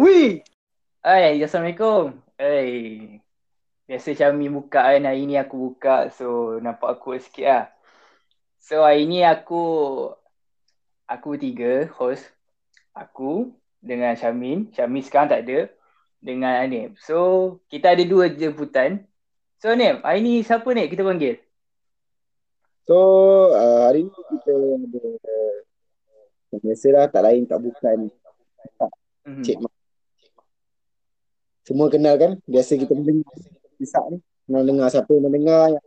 wih. Hai, Assalamualaikum. Hey. Biasa Syami buka kan, hari ni aku buka so nampak aku sikit lah. So hari ni aku aku tiga host. Aku dengan Syamin. Syamin sekarang tak ada. Dengan Anip. So kita ada dua jemputan. So Anip, hari ni siapa ni kita panggil? So uh, hari ni kita ada uh, biasalah tak lain tak bukan tak Mhm. Cik Mak. Semua kenal kan? Biasa kita mendengar Isak ni. Kenal dengar siapa yang mendengar yang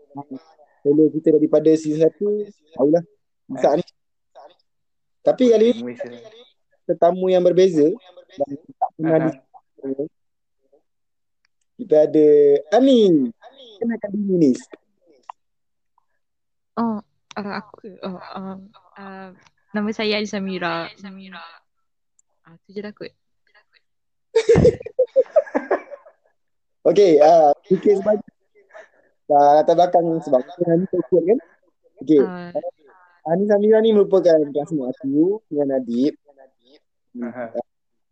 follow kita daripada season 1. Tahulah. Isak ni. Tapi kali ni tetamu yang berbeza dan tak pernah di kita ada Ani. Kenalkan diri ni. Oh, uh, aku oh, um, uh, nama saya Adi Samira. Samira. Ah, tu je kot. Okey, ah uh, fikir sebanyak uh, latar belakang sebab ikut kan? Okey, Uh, Ani Samira ni merupakan classmate aku dengan Adib. Aha.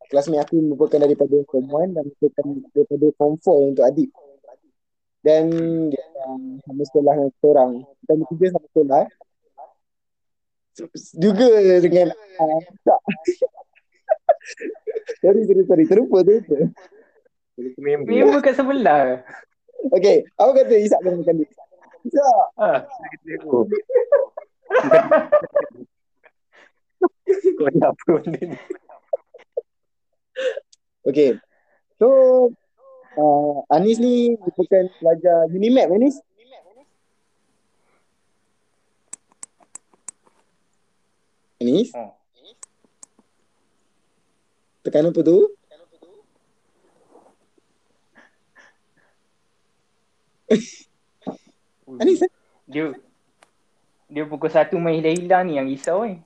Classmate aku merupakan daripada form 1 dan merupakan daripada form 4 untuk Adib. Dan dia um, sama sekolah dengan kita orang. Kita bertiga sama sekolah. Juga dengan uh, tak. sorry, sorry, sorry. Terlupa, terlupa. Member kat sebelah. Okay, apa kata Isak kena makan dia? Isak, Ha. Kau ni apa benda ni? Okay. So, uh, Anis ni merupakan pelajar Unimap, Anis? Anis? Oh. Tekan apa tu? Anis, eh? Dia dia pukul satu main hilang-hilang ni yang risau eh.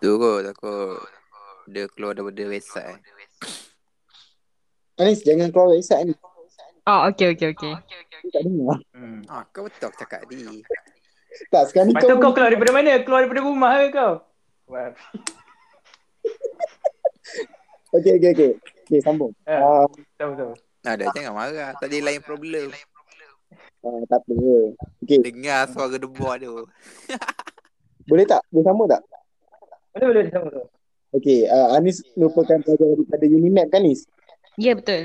Tu kot takut dia keluar daripada website. Anis, jangan keluar Isak ni. oh, okay, okay, okay. Dia tak dengar. Hmm. Ah, kau betul aku cakap tadi. Tak, sekarang ni Lepas tu kau... kau keluar daripada mana? Keluar daripada rumah ke kau? Wah. Okay, okay, okay. Okay, sambung. Ha. Uh, Tahu tahu. Ada jangan marah. Tadi lain problem. uh, tak apa. Okay, Dengar suara debar tu. boleh tak? Boleh sama tak? Boleh boleh sama tu. Okay, uh, Anis merupakan pelajar daripada Unimap kan, Anis? Ya, yeah, betul.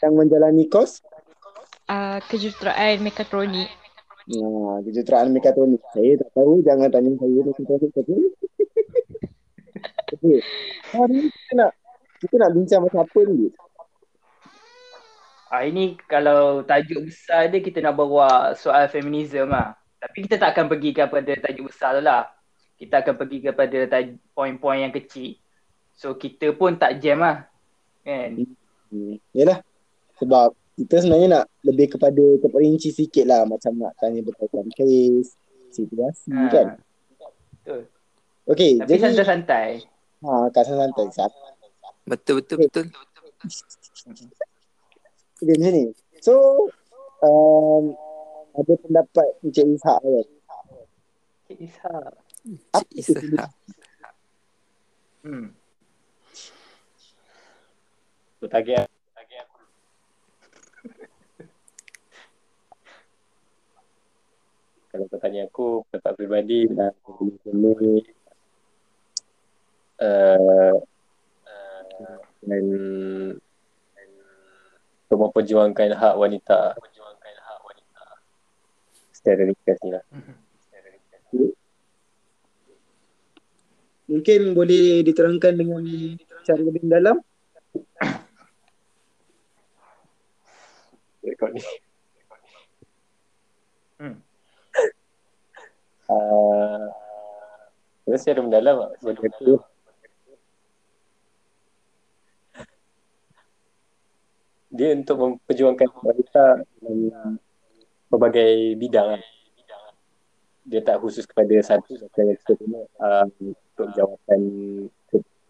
Yang menjalani kos Uh, kejuruteraan mekatronik. Nah, kejuruteraan mekatronik. Saya tak tahu, jangan tanya saya mekatronik tapi. Okey. Hari ni kita nak kita nak bincang pasal apa ni? Ah, ini kalau tajuk besar dia kita nak bawa soal feminism lah. Tapi kita tak akan pergi kepada tajuk besar tu lah. Kita akan pergi kepada taj- poin-poin yang kecil. So kita pun tak jam lah. Kan? Hmm. Yalah. Sebab kita sebenarnya nak lebih kepada terperinci sikit lah macam nak tanya berkaitan kes, situasi Ha. kan. Betul. Okey, Tapi jadi santai-santai. ha kasan santai sat. Betul betul betul. Okey macam ni. So um, ada pendapat Encik Ishak kan. Cik Ishak. Apa Cik tu Ishak. Hmm. Tu target Kalau kau tanya aku, pendapat peribadi dan ini uh, uh, dan memperjuangkan hak wanita secara ringkas ni lah. Mungkin boleh diterangkan dengan cara lebih dalam. Rekod ni. Hmm. Uh, Terus secara mendalam bagi aku dia untuk memperjuangkan wanita dalam berbagai bidang lah. Dia tak khusus kepada satu macam yang kita tengok uh, untuk jawatan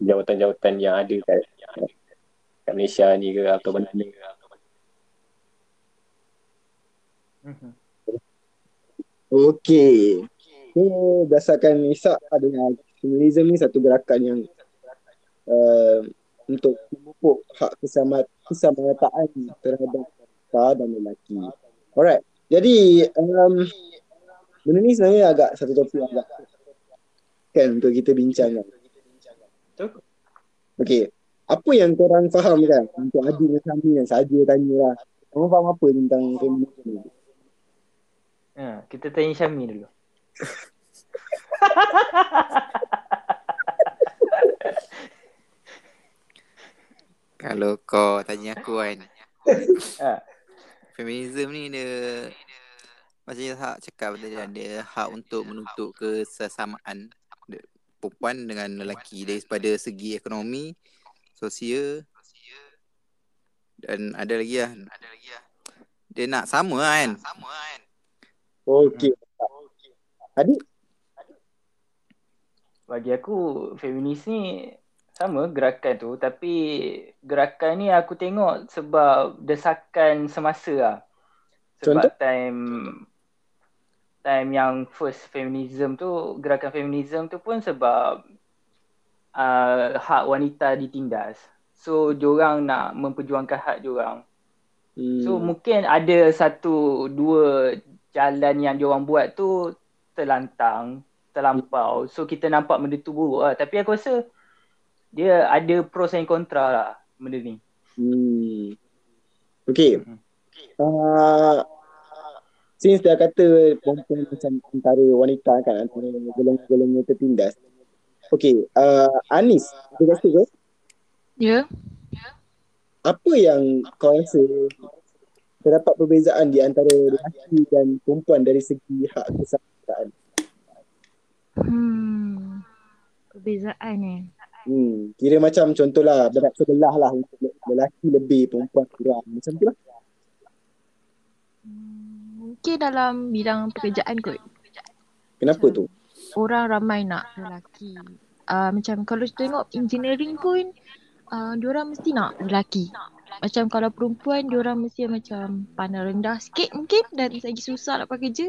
jawatan-jawatan yang ada kat, kat Malaysia ni ke atau mana ni. Mhm. Okey. So, berdasarkan Isak adalah feminism ni satu gerakan yang uh, untuk memupuk hak kesamaan kesamarataan terhadap wanita dan lelaki. Alright. Jadi um, benda ni sebenarnya agak satu topik yang agak kan untuk kita bincangkan. Betul? Okey. Apa yang korang faham kan untuk Adi dan Sami yang saja tanya lah. Korang faham apa tentang feminisme ni? Ha, kita tanya Syami dulu. Kalau kau tanya aku kan Ha. Feminism ni dia Macam yang hak cakap tadi kan Dia hak untuk menuntut kesesamaan Perempuan dengan lelaki Daripada segi ekonomi Sosial Dan ada lagi lah Dia nak sama kan Okey. Adi? Bagi aku feminis ni sama gerakan tu tapi gerakan ni aku tengok sebab desakan semasa lah. Sebab Contoh? time time yang first feminism tu gerakan feminism tu pun sebab uh, hak wanita ditindas. So diorang nak memperjuangkan hak diorang. Hmm. So mungkin ada satu dua jalan yang diorang buat tu terlantang, terlampau. So kita nampak benda tu buruk lah. Tapi aku rasa dia ada pros and kontra lah benda ni. Hmm. Okay. Hmm. Uh, since dah kata perempuan macam antara wanita kan antara golongan-golongan tertindas. Okay. Uh, Anis, ada rasa ke? Ya. Apa yang kau rasa terdapat perbezaan di antara lelaki dan perempuan dari segi hak kesamaan? Hmm. Perbezaan ni. Hmm, kira macam contohlah berat sebelah lah untuk lelaki lebih, perempuan kurang. Macam tu lah. Hmm, Mungkin dalam bidang pekerjaan kot. Kenapa tu? Orang ramai nak lelaki. Uh, macam kalau tengok engineering pun uh, diorang mesti nak lelaki. Macam kalau perempuan diorang mesti macam pandang rendah sikit mungkin dan lagi susah nak pakai kerja.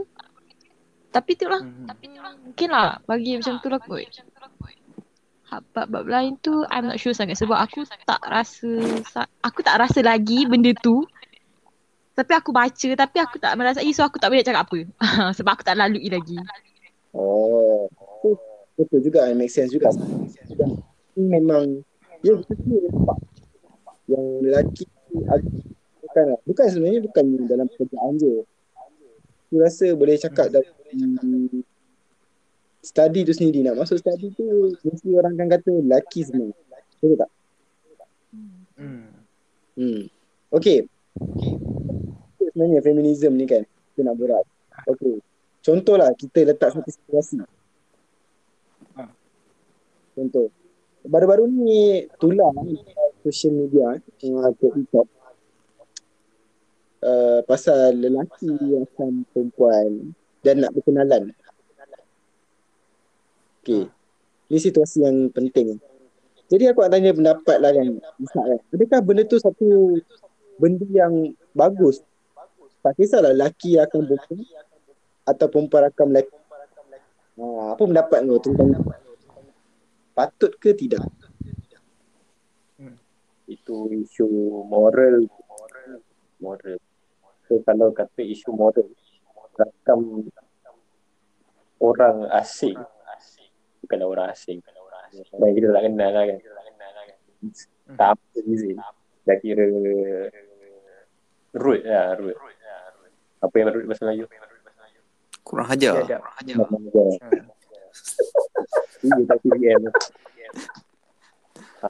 Tapi tu lah. Hmm. Tapi mungkin lah bagi macam tu lah kot. Bab-bab lain tu I'm not sure sangat sebab aku tak rasa sa- aku tak rasa lagi benda tu. Tapi aku baca tapi aku tak merasai so aku tak boleh cakap apa. sebab aku tak lalui lagi. Oh, tu betul juga. Make sense juga. memang, ya betul. Yang lelaki bukan, bukan sebenarnya bukan dalam pekerjaan je. Aku rasa boleh cakap dalam study tu sendiri. Nak masuk study tu, mesti orang akan kata lelaki semua. Betul tak? Hmm. Hmm. Okay. Sebenarnya feminism ni kan, kita nak berat. Okay. Contohlah kita letak satu situasi. Ha. Contoh. Baru-baru ni tular social media uh, ke TikTok uh, pasal lelaki yang akan perempuan dan nak berkenalan. Okay. Ini situasi yang penting. Jadi aku nak tanya pendapat lah kan. Misal kan. Adakah benda tu satu benda yang bagus? Tak kisahlah lelaki akan perempuan atau perempuan akan lelaki. Ha, apa pendapat kau tentang patut ke tidak? Itu isu moral. Moral. So kalau kata isu moral, rakam orang asing. Bukan orang asing. Orang yang kita tak kenal lah kan. Tak apa izin. Dah kira root lah, root. Apa yang root bahasa Melayu? Kurang hajar. Kurang hajar. Iya tak CBM. Ha,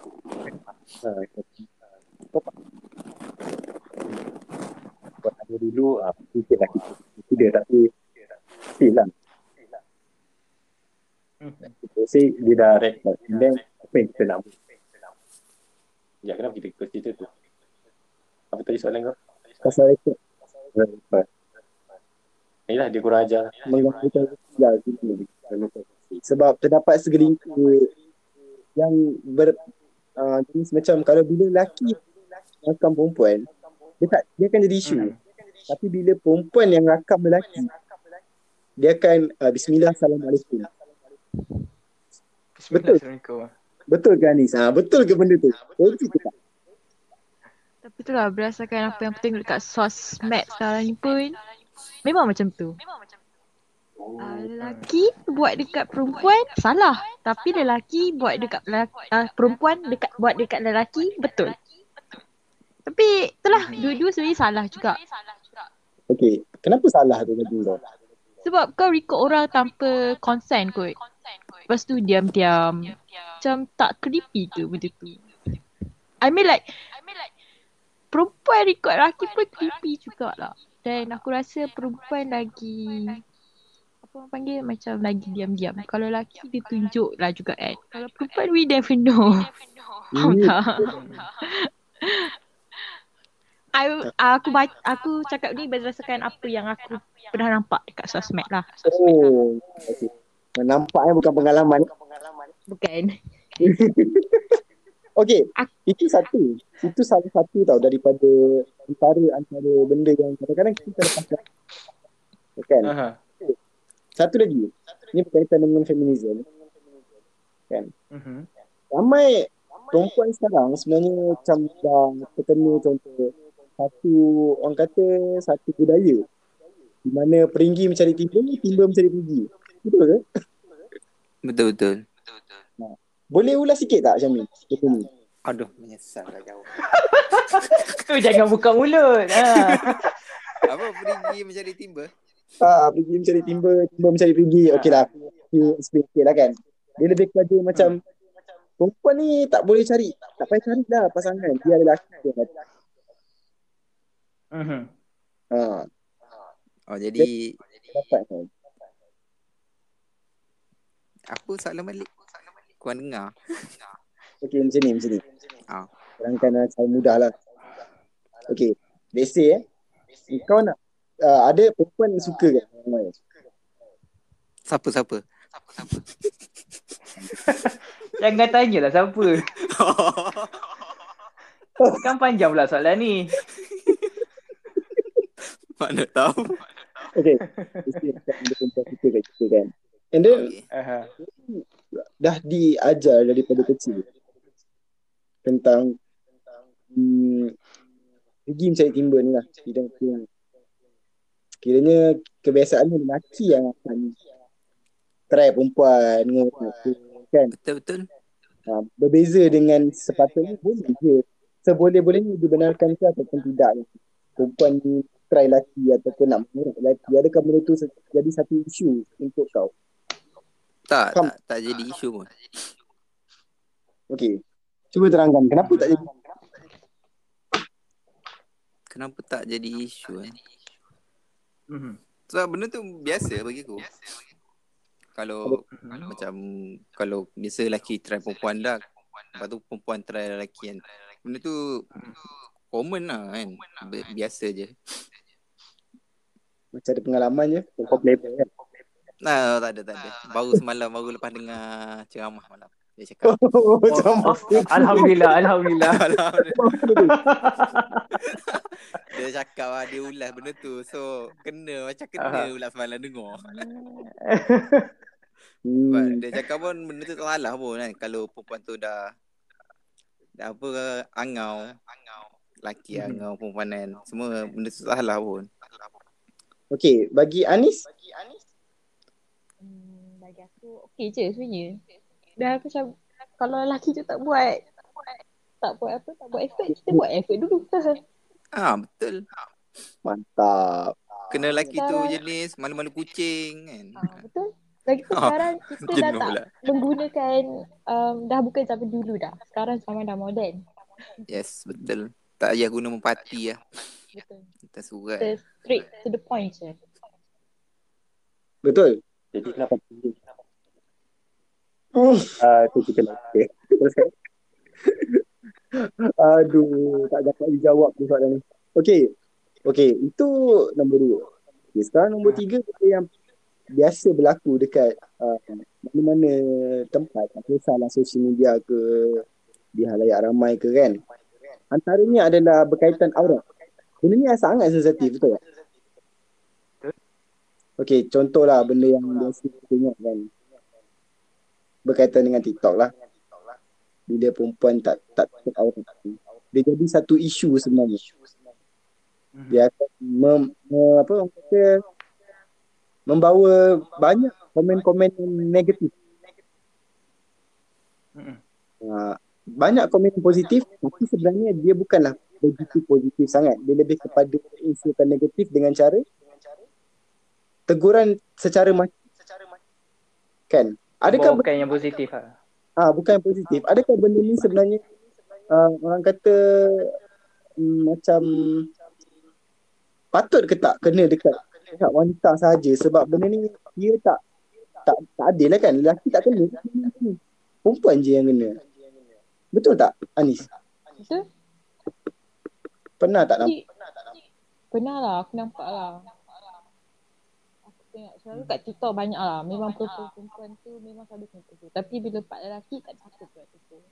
Buat dulu, ah, sikit lah kita. Tidak, tapi still lah. Hmm. Kita say dia dah record. And then, apa yang kita nak buat? Ya, kenapa kita ikut cerita tu? Apa tadi soalan kau? Pasal rekod Record. Yalah, dia kurang ajar. mengganggukan ya, gitu. Sebab terdapat segelintir yang ber uh, jenis macam kalau bila lelaki rakam perempuan dia tak dia akan jadi isu. Hmm. Tapi bila perempuan yang rakam lelaki dia akan uh, bismillah assalamualaikum. Bismillahirrahmanirrahim. Betul ke Anis? Ha, betul ke benda tu? Betul ke tak? Tapi tu lah berdasarkan apa yang aku tengok dekat sosmed sekarang ni pun memang macam tu. Uh, lelaki buat dekat perempuan salah. Tapi lelaki buat dekat lelaki, uh, perempuan dekat buat dekat lelaki betul. Tapi itulah dua-dua sebenarnya salah juga. Okey, kenapa salah tu tadi? Sebab kau record orang tanpa consent kot. Lepas tu diam-diam. Macam tak creepy ke benda tu? I mean like, perempuan record lelaki pun creepy jugalah. Dan aku rasa perempuan lagi apa orang panggil macam lagi diam-diam. Kalau lelaki dia tunjuk lah juga kan. Kalau perempuan we never know. Faham tak? I, aku baca, aku cakap ni berdasarkan apa yang aku pernah nampak dekat sosmed lah. Oh, okey. Nampaknya bukan pengalaman. Bukan. Okey, Ak- itu satu. Itu salah satu tau daripada antara antara benda yang kadang-kadang kita terlepas. Kan? Aha. Satu lagi. Ini berkaitan dengan feminism. Mhm. Ramai perempuan sekarang sebenarnya macam dah terkena contoh satu orang kata satu budaya di mana peringgi mencari timba, timba mencari peringgi. Betul ke? Betul-betul. Boleh ulas sikit tak Syamil? Betul ni. Aduh, menyesal lah jauh. Tu jangan buka mulut. Ha. Apa pergi mencari timba? Ah, pergi mencari timba, timba mencari peringgi. Okey lah. You explain lah kan. Dia lebih kepada macam perempuan ni tak boleh cari. Tak payah cari lah pasangan. Dia lelaki. yang ada. Mhm. Ha, Oh, jadi dapat kan. apa soalan balik? Korang dengar? Okey macam ni, macam ni. Ah. Terangkan uh, saya mudah lah. Okey, let's say eh. Kau nak, uh, ada perempuan yang suka kan? Ramai. Siapa siapa? Jangan tanyalah siapa. Kan panjang pula soalan ni. Mana tahu. Okey, let's say macam ada perempuan suka kat kita kan. And then Okey. Aha. dah diajar daripada kecil tentang hmm, pergi mencari timba ni lah. Bidang tu. Kiranya kebiasaannya lelaki yang akan try perempuan kan. Betul-betul. Ha, berbeza dengan sepatutnya boleh je. Seboleh-bolehnya dibenarkan ke ataupun tidak. Perempuan ni try lelaki ataupun nak mengerak lelaki. Adakah benda tu jadi satu isu untuk kau? Tak, Faham. tak, tak jadi isu pun. Okey. Cuba terangkan. Kenapa tak jadi? Kenapa tak jadi isu eh? Mhm. Sebab benda tu biasa bagi aku. Kalau Mhm. macam kalau biasa lelaki try perempuan dah Lepas tu perempuan try lelaki kan Benda tu common lah kan Bi- Biasa je Macam ada pengalaman je. Kau play kan? Nah tak ada tak ada Baru semalam baru lepas dengar ceramah malam Dia cakap Oh, Oh, sama. Alhamdulillah, Alhamdulillah. Dia cakap lah dia ulas benda tu So kena macam kena ulas semalam dengar Sebab Hmm. dia cakap pun benda tu tak salah pun kan Kalau perempuan tu dah Dah apa Angau Laki Mhm. angau perempuan kan Semua benda tu tak salah pun Okey, bagi Anis, Hmm, bagi aku okey je sebenarnya. Dah aku macam kalau lelaki tu tak buat tak buat apa, tak buat effort, kita buat effort dulu. Ah betul mantap. Kena lelaki tu jenis malu-malu kucing kan ha, betul. Lagi tu Ah, sekarang kita dah tak pula menggunakan um, dah bukan zaman dulu dah. Sekarang zaman dah moden. Yes betul Tak payah guna mempati lah Betul. Kita surat Kita straight to the point je. Betul. Jadi kenapa? Oh, Ah, tu kita nak. Okay. aduh, tak dapat dijawab tu soalan ni. Okey. Okey, itu nombor dua. Okay, sekarang nombor tiga benda yang biasa berlaku dekat uh, mana-mana tempat. Tak kisahlah social media ke, di halayak ramai ke kan. Antaranya adalah berkaitan aurat. Benda ni sangat sensitif, betul tak? Okey, contohlah benda yang biasa kita tengok kan. Berkaitan dengan TikTok lah. bila perempuan tak tak aurat tu. Dia jadi satu isu sebenarnya. Mhm. Dia akan mem, me- apa kata membawa banyak komen-komen negatif. Uh, banyak komen positif tapi sebenarnya dia bukanlah begitu positif sangat. Dia lebih kepada insulkan negatif dengan cara teguran secara maki. Kan? Adakah Bukan yang positif lah. Ah, bukan yang positif. Adakah benda ni sebenarnya uh, orang kata um, macam patut ke tak kena dekat dekat wanita sahaja sebab benda ni dia tak tak tak adil lah kan. Lelaki tak kena. Perempuan je yang kena. Betul tak Anis? Betul? Pernah tak nampak? Pernah lah, aku nampak lah. Aku tengok selalu kat TikTok banyak lah. Memang perempuan-perempuan tu memang selalu kena tegur. Tapi bila part lelaki tak ada siapa buat tegur.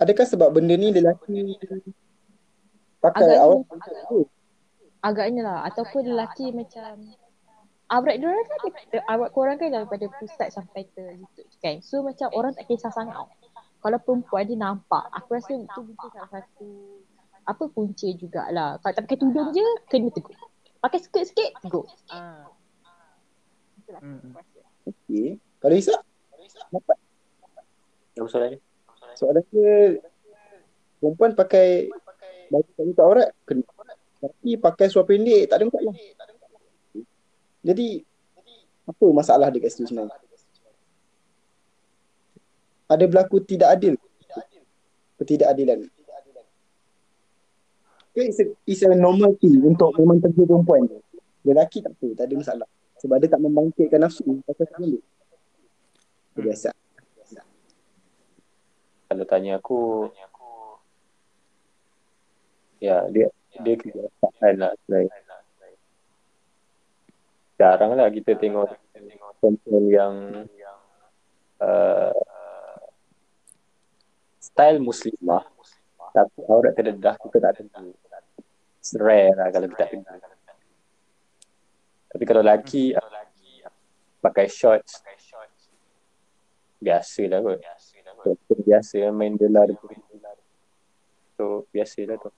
Adakah sebab benda ni lelaki pakai Agaknya, awak agak, agaknya lah. Ataupun lelaki macam Aurat dia orang kan aurat korang kan daripada pusat sampai ke lutut kan. So macam orang tak kisah sangat. Kalau perempuan dia nampak, aku rasa itu mungkin salah satu apa punca jugalah. Kalau tak pakai tudung je, kena tegur. Pakai skirt sikit, tegur. Ah. Itulah Hmm. Okey. Kalau Isak? Dapat. Apa soalan ni? Soalan dia perempuan pakai baju tak tutup aurat kena. Tapi pakai seluar pendek tak ada masalah. Jadi apa masalah dia kat situ sebenarnya? Ada berlaku tidak adil? Ketidakadilan. Okay, it's, a, it's a normal thing untuk memang tegur perempuan tu. Lelaki tak apa, tak ada masalah. Sebab dia tak membangkitkan nafsu pasal sebelum dia. Itu Biasa. Kalau tanya aku, ya dia dia kebiasaan lah sebenarnya. Jarang lah kita tengok perempuan yang uh, style muslimah tapi aurat terdedah kita tak tegur. Rare lah kalau kita tegur. Tapi kalau lelaki pakai shorts biasa lah kot. So, biasa main bola dia pun. So biasa lah tu.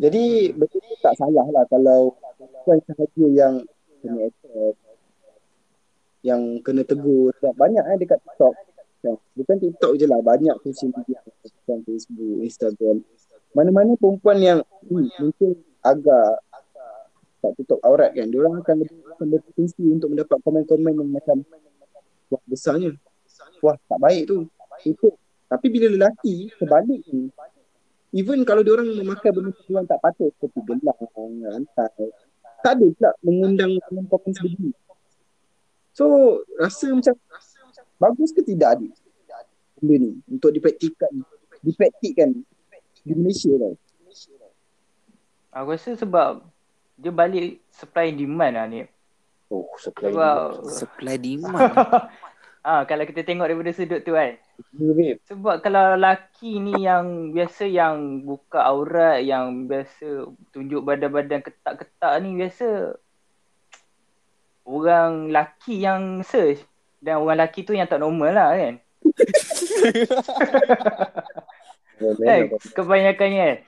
Jadi betul tak salah lah kalau bukan sahaja yang kena attack yang kena tegur sebab banyak eh dekat TikTok bukan TikTok je lah banyak social media macam Facebook, Instagram mana-mana perempuan yang hmm, mungkin agak tak tutup aurat kan diorang akan lebih berpotensi untuk mendapat komen-komen yang macam wah besarnya. Wah tak baik tu. Tutup tapi bila lelaki sebalik ni even kalau diorang memakai benda yang tak patut seperti gelang, rantai tak ada pula mengundang komen-komen sebegini so rasa macam bagus ke tidak ada benda ni untuk dipraktikkan dipraktikkan di Malaysia tau Aku rasa sebab dia balik supply and demand lah ni. Oh supply Sebab Supply demand. ah kalau kita tengok daripada sudut tu kan. babe. Sebab kalau lelaki ni yang biasa yang buka aurat, yang biasa tunjuk badan-badan ketak-ketak ni biasa orang lelaki yang search dan orang lelaki tu yang tak normal lah kan. Eh, kebanyakannya kan.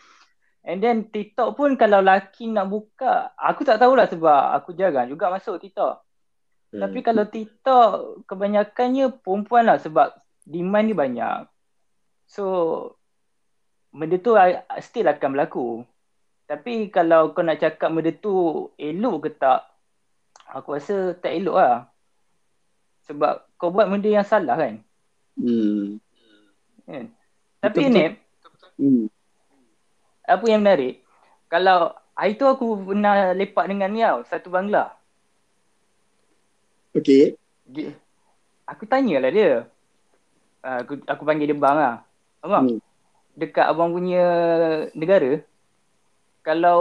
And then TikTok pun kalau lelaki nak buka, aku tak tahulah sebab aku jarang juga masuk TikTok. Hmm. Tapi kalau TikTok kebanyakannya perempuan lah sebab demand ni banyak. So benda tu still akan berlaku. Tapi kalau kau nak cakap benda tu elok ke tak, aku rasa tak elok lah. Sebab kau buat benda yang salah kan. hmm. kan? Tapi ni Hmm. apa yang menarik, kalau hari tu aku pernah lepak dengan ni tau, satu Bangla. Okay. Dia, aku tanyalah dia. Uh, aku, aku panggil dia bang lah. Abang, Hmm. dekat abang punya negara, kalau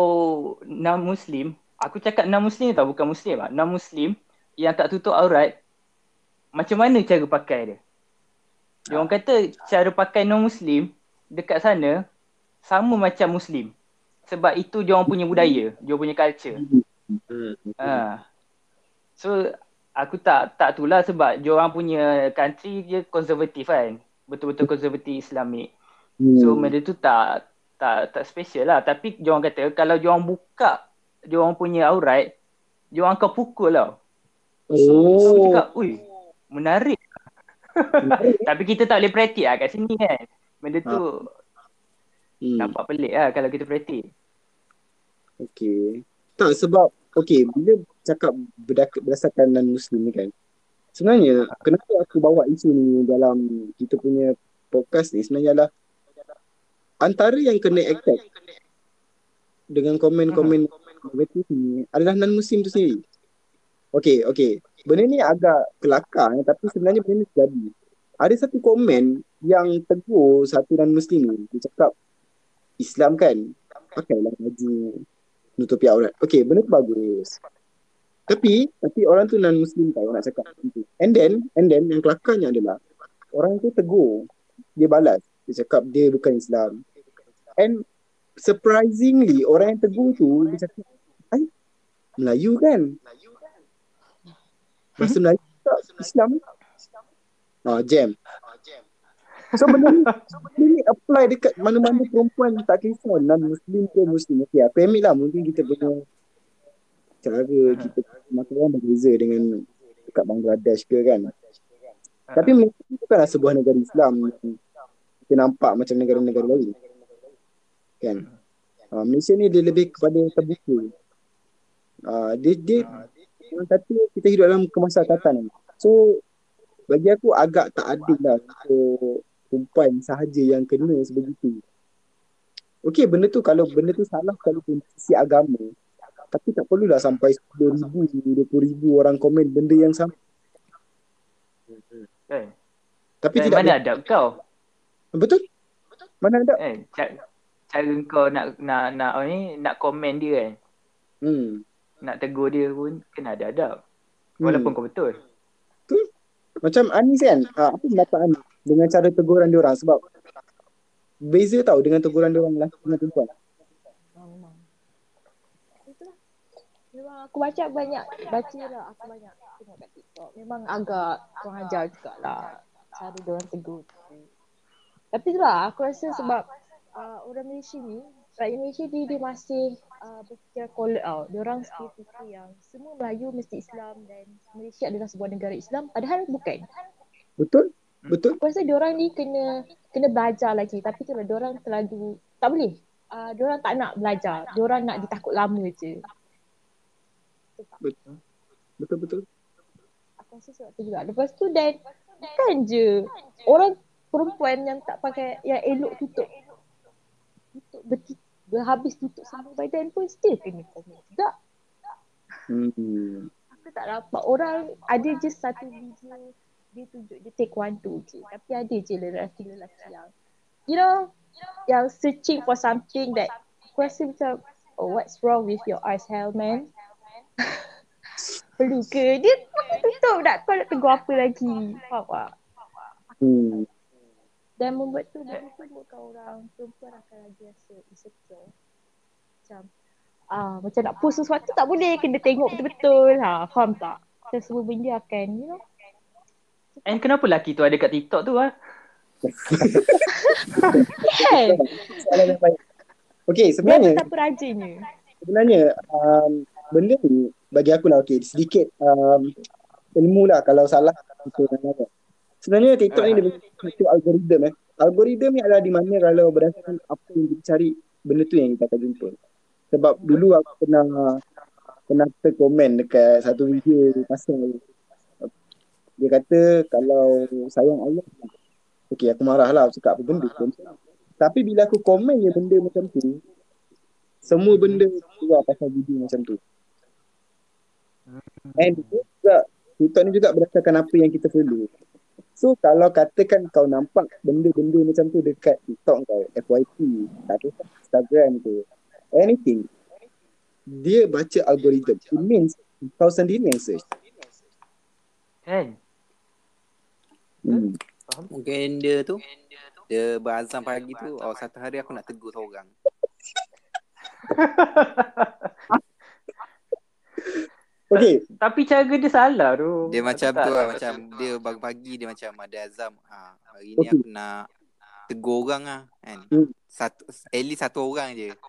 non-Muslim, aku cakap non-Muslim tau, bukan Muslim lah. Non-Muslim yang tak tutup aurat, macam mana cara pakai dia? Dia orang kata cara pakai non-Muslim dekat sana sama macam Muslim. Sebab itu dia orang punya budaya, dia orang punya culture. Hmm. Ha. So aku tak tak tu lah sebab diorang punya country dia konservatif kan. Betul-betul konservatif Islamik. Hmm. So benda tu tak tak tak special lah. Tapi diorang kata kalau diorang buka diorang punya aurat, diorang akan pukul lah. So aku oh. cakap, ui, menarik. Tapi kita tak boleh praktik lah kat sini kan. Benda tu Hmm. nampak pelik lah kalau kita praktik. Okay. Tak sebab okay bila cakap berdasarkan non muslim ni kan. Sebenarnya kenapa aku bawa isu ni dalam kita punya podcast ni sebenarnya adalah antara yang kena attack dengan komen-komen negatif ni adalah non muslim tu sendiri. Okay, okay. Benda ni agak kelakar eh, tapi sebenarnya benda ni terjadi. Ada satu komen yang tegur satu non muslim ni. Dia cakap Islam kan pakailah baju nutupi aurat. Okay, benda tu bagus. Tapi, tapi orang tu non muslim tau nak cakap. And then, and then yang kelakarnya adalah orang tu tegur. Dia balas. Dia cakap dia bukan Islam. And surprisingly orang yang tegur tu dia cakap, "Ai, Melayu kan?" Bahasa Melayu tak Islam. Ah, jam. So benda ni, benda ni apply dekat mana-mana perempuan tak kisah non-muslim ke muslim. Okay, aku ambil lah mungkin kita punya cara kita makan orang berbeza dengan dekat Bangladesh ke kan. Tapi Malaysia ni bukanlah sebuah negara Islam kita nampak macam negara-negara lain. Kan? Uh, Malaysia ni dia lebih kepada terbuka. Uh, dia, dia kata kita hidup dalam kemasyarakatan. So bagi aku agak tak adil lah untuk perempuan sahaja yang kena sebegitu. Okey, benda tu kalau benda tu salah kalau pun sisi agama. Tapi tak perlulah sampai 10 ribu, 20 ribu orang komen benda yang sama. Kan? Tapi Eh, tidak mana adab kau? Betul? Mana ada? Eh, ca- cara kau nak nak nak ni nak komen dia kan. Hmm. Nak tegur dia pun kena ada adab. Hmm. Walaupun kau betul. Macam Anis kan, ah, apa pendapat Anis dengan cara teguran dia orang sebab beza tau dengan teguran dia orang lelaki dengan perempuan. Memang. Aku baca banyak, baca lah aku banyak tengok kat TikTok. Memang agak kurang ajar jugalah cara dia orang tegur tu. Tapi itulah aku rasa sebab uh, orang Malaysia ni, rakyat Malaysia ni dia masih uh, berfikir kolot tau. Dia orang still fikir yang semua Melayu mesti Islam dan Malaysia adalah sebuah negara Islam padahal bukan. Betul? Betul? Aku rasa diorang ni kena kena belajar lagi tapi itulah diorang terlalu tak boleh. Uh, diorang tak nak belajar. Diorang nak ditakut lama je. Betul. Betul betul. Aku rasa sebab tu juga. Lepas tu dan bukan je orang perempuan yang tak pakai yang elok tutup tutup beti, berhabis tutup semua badan pun still kena komen juga. Hmm. Aku tak dapat orang ada je satu video dia tunjuk dia take one two je. Tapi ada je lelaki-lelaki yang you know yang searching for something that aku rasa macam oh what's wrong with your eyes hell man? Perlu ke? Dia tutup tak kau nak tegur apa lagi? Faham tak? Hmm. Dan membuat tu benda tu buatkan orang perempuan akan lagi rasa insecure. Macam ah macam nak post sesuatu tak boleh kena tengok betul-betul. Ha, faham tak? Dan semua benda akan you know And kenapa lelaki tu ada kat TikTok tu ah? kan? Soalan yang baik. Okey, Dia sebenarnya betapa rajinnya. sebenarnya um, benda ni bagi aku lah okey sedikit um, ilmu lah kalau salah kita nak Sebenarnya TikTok ni dia satu algoritma eh. Algoritma ni adalah di mana kalau berdasarkan apa yang kita cari benda tu yang kita akan jumpa. Sebab dulu aku pernah pernah terkomen dekat satu video pasal dia kata kalau sayang ayah Okey aku marah lah aku cakap apa benda tu. Tapi bila aku komen je benda macam tu semua benda keluar pasal video macam tu. And dia juga TikTok ni juga berdasarkan apa yang kita follow. So kalau katakan kau nampak benda-benda macam tu dekat TikTok kau, FYP, tak kisah Instagram tu, anything, dia baca algoritma. It means kau sendiri yang search. Kan? Hmm. Mungkin dia tu Dia berazam pagi tu Oh satu hari aku nak tegur seorang Okay. Tapi cara dia salah tu. Dia macam tak tu lah. Macam dia pagi-pagi Dia macam ada azam ah, Hari ni Okay. aku nak Tegur orang lah kan Hmm. Satu At least satu orang je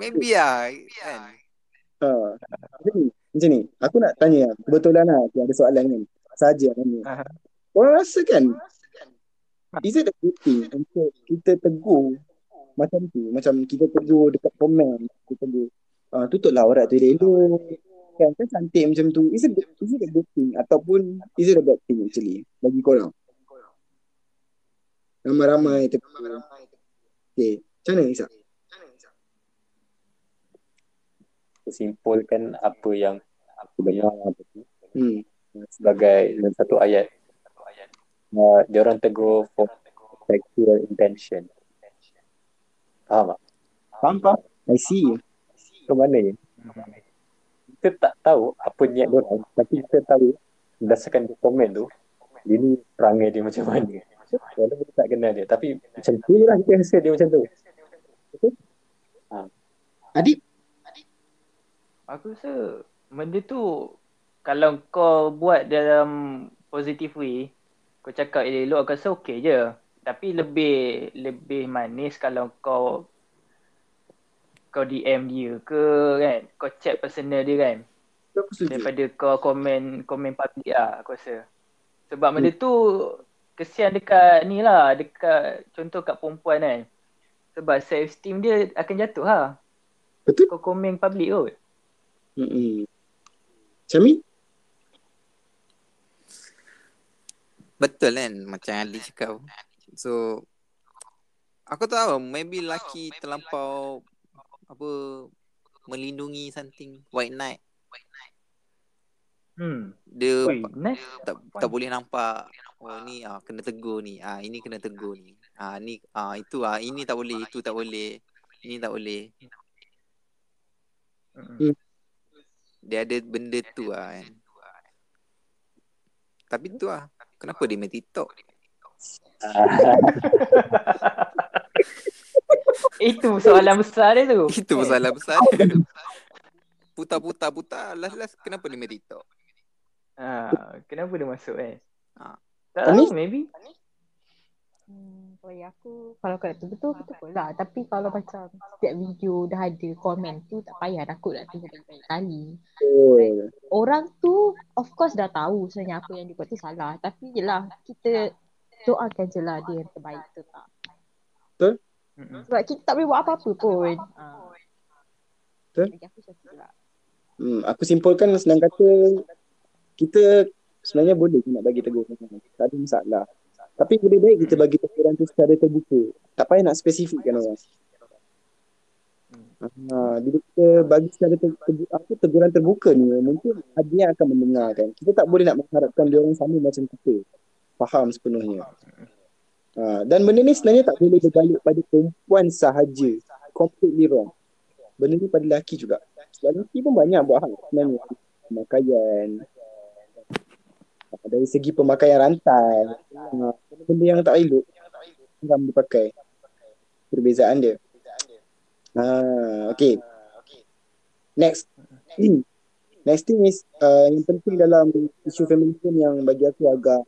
Maybe lah kan Ha. Jadi, macam ni. Aku nak tanya. Kebetulan lah. Aku ada soalan kan. Saja kan ni. Orang rasa kan. Is it a good thing untuk kita tegur macam tu? Macam kita tegur dekat komen. Kita tegur. Uh, tutuplah aurat tu elok. Kan, kan cantik macam tu. Is it, is it a good thing? Ataupun is it a bad thing actually? Bagi korang. Ramai-ramai tegur. Okay. Macam mana Isak? Simpulkan apa yang aku dengar Hmm. sebagai dalam satu ayat. Uh, dia orang tegur for sexual intention. Faham tak? Faham faham? I see. Ke mana ya? Kita tak tahu apa niat dia orang tapi kita tahu berdasarkan dia komen tu dia ni perangai dia macam mana. Walaupun kita tak kenal dia tapi macam tu lah kita rasa dia macam tu. Adik? Aku rasa benda tu kalau kau buat dalam positive way, kau cakap elok aku rasa okey je. Tapi lebih lebih manis kalau kau kau DM dia ke kan, kau chat personal dia kan daripada kau komen komen public lah aku rasa. Sebab benda tu kesian dekat ni lah, dekat contoh kat perempuan kan. Sebab self esteem dia akan jatuh lah. Betul? Kau komen public kot. Syami? Betul kan Macam Ali cakap So Aku tahu Maybe lelaki terlampau Apa Melindungi something White knight. Hmm. Dia Ui, nice. tak, tak boleh nampak. Oh ni ah, kena tegur ni. Ah, Ini kena tegur ni. Ah, ni ah, Itu ah, Ini tak boleh Itu tak boleh. Ini tak boleh. Mm-mm. Dia ada benda tu lah kan. Tapi tu lah Kenapa dia main TikTok Itu soalan besar dia tu. Itu masalah besar Putar-putar putar Last-last kenapa dia main TikTok Ha, kenapa dia masuk eh? Ha. Tak Anis? tahu maybe. Hmm, bagi aku kalau kau nak betul betul lah. Tapi kalau macam setiap video dah ada komen tu tak payah takut nak tengok banyak-banyak kali. Betul. Orang tu of course dah tahu sebenarnya apa yang dia buat tu salah. Tapi yelah kita doakan je lah dia yang terbaik tu tak. Mm-mm. Sebab kita tak boleh buat apa-apa pun. Ha. Betul. Hmm, aku simpulkan senang kata kita sebenarnya boleh nak bagi teguran. Tak ada masalah. Tapi lebih baik kita bagi teguran tu secara terbuka. Tak payah nak spesifikkan orang. Ha, bila kita bagi secara ter, ter, apa, teguran terbuka ni mungkin ada yang akan mendengar kan. Kita tak boleh nak mengharapkan dia orang sama macam kita. Faham sepenuhnya. Ha, dan benda ni sebenarnya tak boleh berbalik pada perempuan sahaja. Completely wrong. Benda ni pada lelaki juga. Sebab lelaki pun banyak buat hal sebenarnya. Pemakaian. Ha, Dari segi pemakaian rantai. Ha, benda yang tak elok. Orang dipakai. Perbezaan dia. Ha, okay. Next. Next thing is uh, yang penting dalam isu feminisme yang bagi aku agak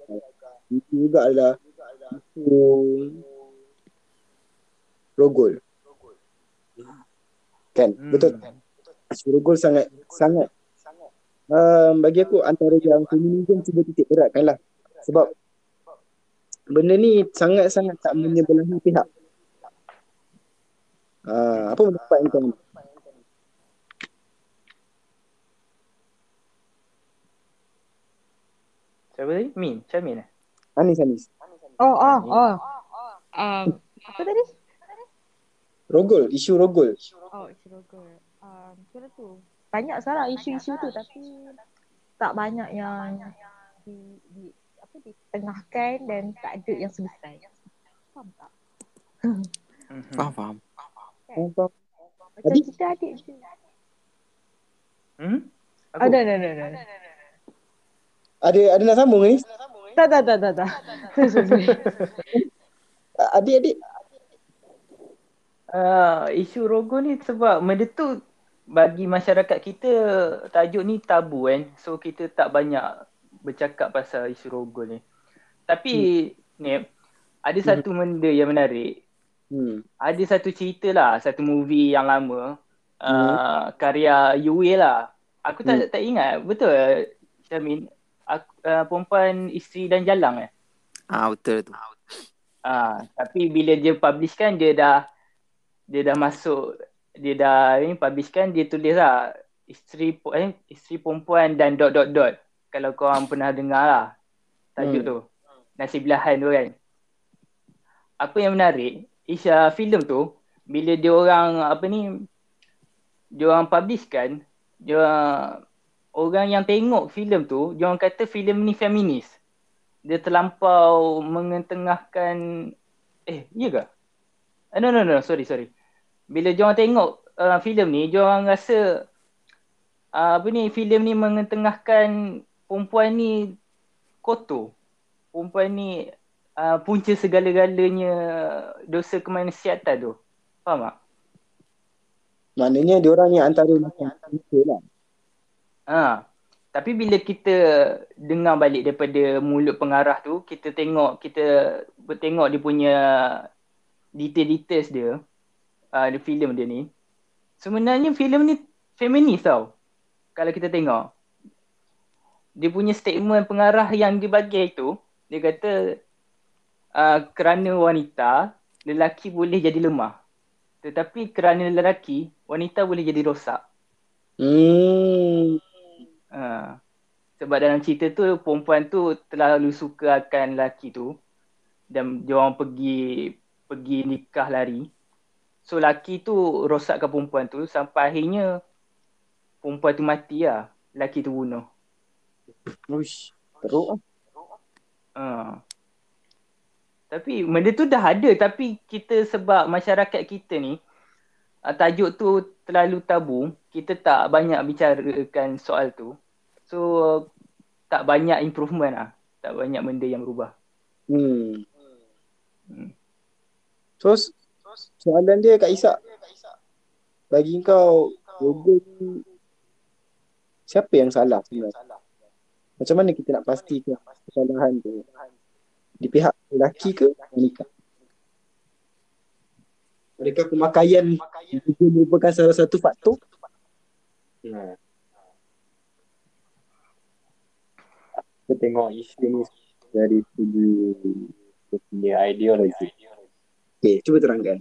itu juga adalah isu rogol. Kan? Hmm. Betul. Rogol sangat sangat um, bagi aku antara yang feminisme cuba titik beratkan lah. Sebab benda ni sangat-sangat tak menyebelahi pihak. Uh, apa pendapat kau? Siapa tadi? Min. Siapa Min eh? Anis Anis. Oh, oh, oh. Um, apa tadi? Rogol, isu rogol. Oh, isu rogol. Um, macam tu. Banyak sekarang isu-isu tu tapi tak banyak yang di, di apa ditengahkan dan tak ada yang selesai. Faham tak? Mhm. Faham faham Faham? Macam Adik? kita adik je. Hmm? Aku? Oh, dah, dah, dah. Ada ada nak sambung ni? Tak, tak, tak, tak, tak. Sorry. Adik-adik. Uh, isu rogo ni sebab benda tu bagi masyarakat kita tajuk ni tabu kan. So kita tak banyak bercakap pasal isu rogol ni. Tapi hmm. ni ada satu benda yang menarik. Hmm. Ada satu cerita lah, satu movie yang lama. Uh, karya Yue lah. Aku tak Hmm. tak ingat. Betul Syamin? Aku, uh, perempuan isteri dan jalang eh. Ah betul tu. Ah, tapi bila dia publish kan dia dah dia dah masuk dia dah ni publish kan dia tulis lah isteri eh, isteri perempuan dan dot dot dot. Kalau kau orang pernah dengar lah tajuk Hmm. tu. Nasi belahan tu kan. Apa yang menarik, Isha filem tu bila dia orang apa ni dia orang publish kan dia orang yang tengok filem tu dia orang kata filem ni feminis dia terlampau mengetengahkan eh iya ke? Eh, no no no sorry sorry. Bila dia orang tengok uh, filem ni dia orang rasa uh, apa ni filem ni mengetengahkan perempuan ni kotor. Perempuan ni uh, punca segala-galanya dosa kemanusiaan tu. Faham tak? Maknanya dia orang ni antara macam lah. Ha. Tapi bila kita dengar balik daripada mulut pengarah tu, kita tengok kita bertengok dia punya detail-details dia, uh, di filem dia ni. Sebenarnya filem ni feminis tau. Kalau kita tengok. Dia punya statement pengarah yang dia bagi itu, dia kata uh, kerana wanita, lelaki boleh jadi lemah. Tetapi kerana lelaki, wanita boleh jadi rosak. Hmm. Ha. Sebab dalam cerita tu perempuan tu terlalu suka akan lelaki tu dan dia orang pergi pergi nikah lari. So lelaki tu rosakkan perempuan tu sampai akhirnya perempuan tu mati lah. Lelaki tu bunuh. Uish. Teruk lah. Ha. Tapi benda tu dah ada tapi kita sebab masyarakat kita ni tajuk tu terlalu tabu, kita tak banyak bicarakan soal tu. So tak banyak improvement lah. Tak banyak benda yang berubah. Hmm. Hmm. So, soalan dia Kak Isak. Bagi kau, logo ni siapa yang salah sebenarnya? Macam mana kita nak pastikan kesalahan tu di pihak lelaki ke wanita? Adakah pemakaian itu merupakan salah satu faktor? Hmm. Kita tengok isu ni dari segi dia punya ideologi. Okay, cuba terangkan.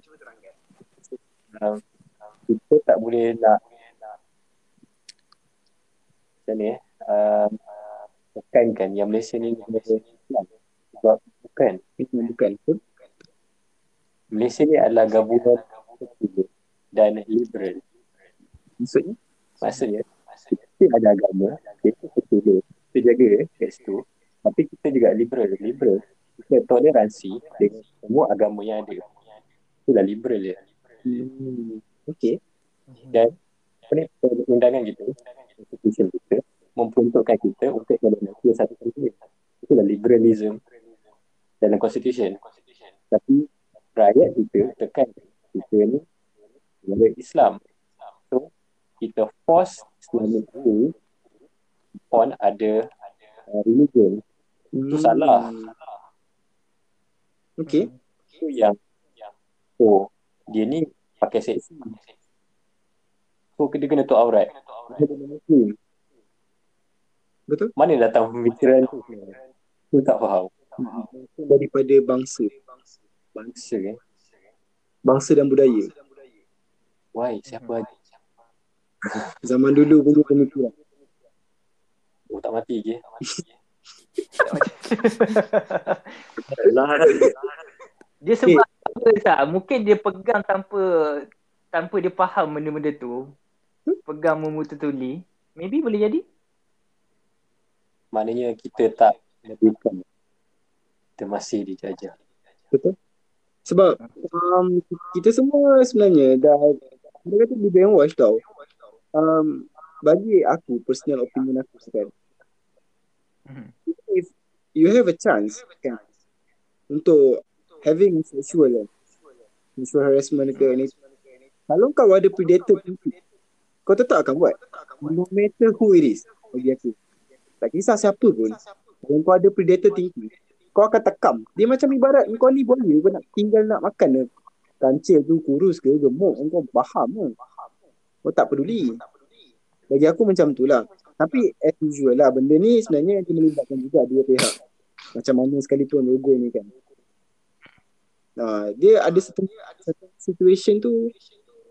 Um, kita tak boleh nak macam ni eh, um, tekankan yang Malaysia ni negara Islam. Sebab bukan. Itu bukan. Malaysia ni adalah gabungan dan liberal. Maksudnya? Maksudnya, kita ada agama, kita sekular, kita jaga kat situ. Tapi kita juga liberal. Liberal, kita toleransi dengan semua agama yang ada. Itulah liberal dia. Hmm. Okay. Dan ni, undangan kita, constitution kita, memperuntukkan kita untuk toleransi satu sama lain. Itulah liberalism dalam constitution. Tapi rakyat kita tekan kita ni negara Islam. So kita force Islamic rule on ada uh, religion. Itu salah. Okay. Itu yang oh dia ni pakai seksi. So dia kena tutup aurat. Dia kena Muslim. Betul? Mana datang pemikiran tu? Tu tak faham. Itu daripada bangsa. Bangsa eh. Bangsa dan budaya. Why? Siapa ada? Zaman dulu punya pemikiran. Oh tak mati ke? dia sebab apa tak? Mungkin dia pegang tanpa tanpa dia faham benda-benda tu. Pegang memututuli. Maybe boleh jadi. Maknanya kita tak merdeka. Kita masih dijajah. Betul? Sebab um, kita semua sebenarnya dah dia kata di brainwash tau. Um, bagi aku, personal opinion aku kan. Mhm. If you have a chance kan, untuk having sexual kan, sexual harassment ke ni. Kalau kau ada predator Kau tetap akan buat. No matter who it is. Bagi aku. Tak kisah siapa pun. Kalau kau ada predator tinggi, kau akan tekam. Dia macam ibarat kau ni buaya kau nak tinggal nak makan ke. Kancil tu kurus ke gemuk. Kau faham ke. Kau tak peduli. Bagi aku macam tu lah. Tapi as usual lah. Benda ni sebenarnya dia melibatkan juga dua pihak. Macam mana sekalipun logo ni kan. Nah, dia ada certain, certain situation tu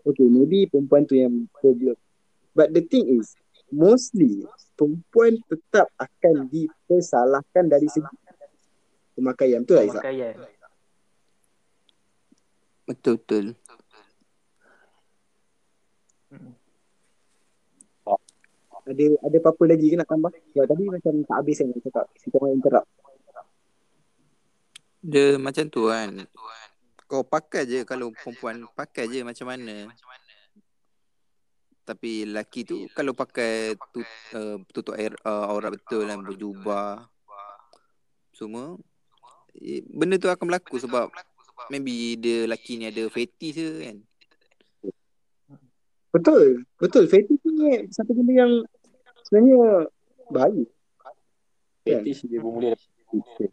okay maybe perempuan tu yang problem. But the thing is mostly perempuan tetap akan dipersalahkan dari segi pemakaian tu lah Izzat. Pemakaian. Betul betul. Ada ada apa-apa lagi ke nak tambah? Ya, tadi macam tak habis kan nak cakap. Kita orang interrupt. Dia macam tu kan. Kau pakai je kalau perempuan pakai je macam mana. Tapi lelaki tu kalau pakai tu, uh, tutup air uh, aurat betul dan berjubah semua eh, benda tu akan berlaku sebab maybe dia lelaki ni ada fetish ke kan. Betul. Betul. Fetish ni satu benda yang sebenarnya baik. Fetish dia bermula dari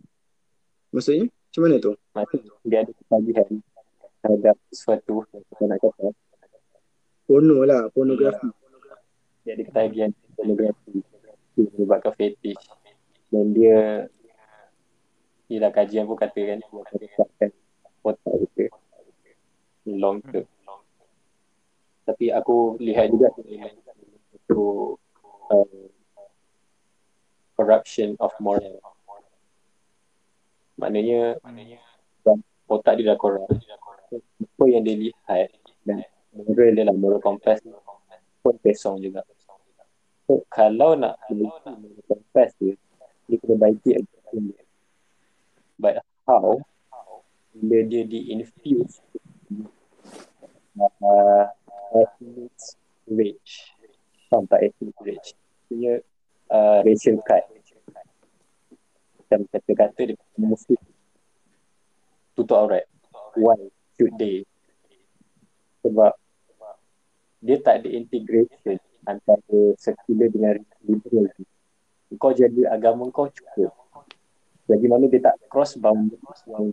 Maksudnya? Macam mana tu? Maksud dia ada ketagihan terhadap sesuatu yang kita nak kata. Porno lah. Pornografi. Dia ada ketagihan pornografi. Dia menyebabkan fetish. Dan dia Yelah kajian pun kata kan dia akan otak kita long term. Tapi aku lihat juga itu um, corruption of moral. Maknanya otak dia dah korup. Apa yang dia lihat dan moral dia lah moral compass pun pesong juga. So, kalau nak baiki moral compass dia, dia kena baiki. But how bila dia di-infuse uh, ethnic rage faham tak ethnic rage punya uh, racial card. Macam kata-kata dia mesti tutup aurat. Why should they? Sebab dia tak ada integration antara sekular dengan liberal kau jadi agama kau cukup. Bagi mana dia tak cross boundary. Yang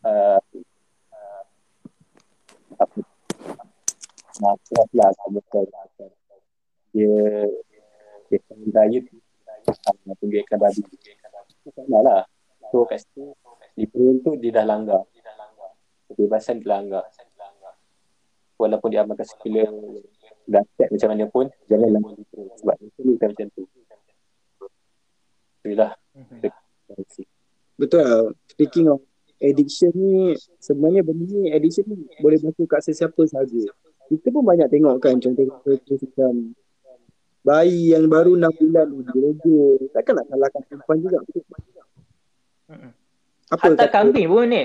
uh, nak cross lah agama kau dia dia akan nak tunjukkan babi tak lah so kat situ liberal tu dia dah langgar kebebasan dia langgar walaupun dia amalkan sekular dan macam mana pun jangan langgar liberal sebab itu bukan macam tu itulah Betul lah. Speaking of addiction ni, sebenarnya benda ni addiction ni boleh berlaku kat sesiapa sahaja. Kita pun banyak tengok kan contoh contoh macam bayi yang baru 6 bulan ni dirogo. Takkan nak salahkan perempuan juga. Betul? Apa Hatta kambing pun ni.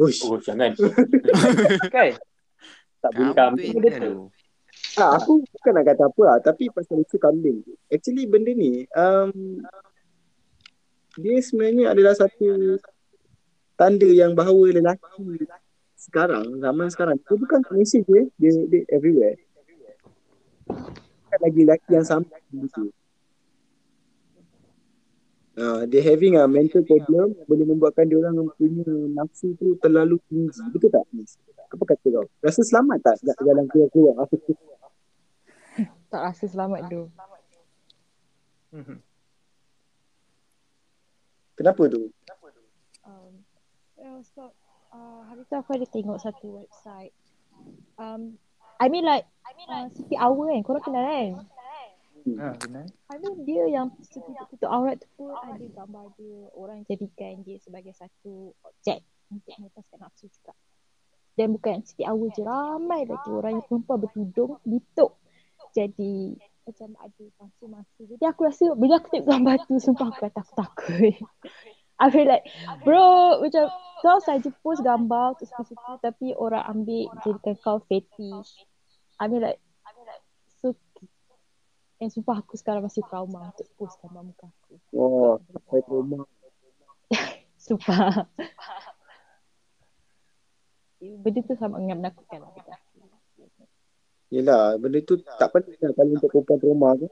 Uish. oh jangan Kan? tak boleh kambing Kambing tu. Ah, aku bukan nak kata apa lah, tapi pasal isu kambing tu. Actually benda ni, um, dia sebenarnya adalah satu tanda yang bahawa lelaki sekarang, zaman sekarang, dia bukan kat Malaysia je, dia, dia everywhere. Bukan lagi lelaki yang sama begitu. Uh, dia having a mental problem boleh membuatkan dia orang punya nafsu tu terlalu tinggi. Betul tak? Apa kata kau? Rasa selamat tak kat dalam keluar-keluar? Tak rasa selamat tu. Mhm. Kenapa tu? So, uh, hari tu aku ada tengok satu website. Um, I mean like, uh, Siti Hour kan, korang kenal kan? Ha. I mean dia yang tutup-tutup aurat tu pun ada gambar dia. Orang jadikan dia sebagai satu objek untuk melepaskan nafsu juga. Dan bukan Siti Hour je, ramai lagi orang yang perempuan bertudung, dituk. Jadi macam ada masa-masa. Jadi aku rasa bila aku tengok gambar tu, sumpah aku kata aku takut. I feel like, bro, macam kau saja post gambar tu situ tapi orang ambil jadikan kau fetish. I mean like, so And sumpah aku sekarang masih trauma untuk post gambar muka aku. Sampai ke rumah. Sumpah. Benda tu sangat menakutkan lah. Yelah, benda tu tak penting lah kalau untuk perempuan rumah tu.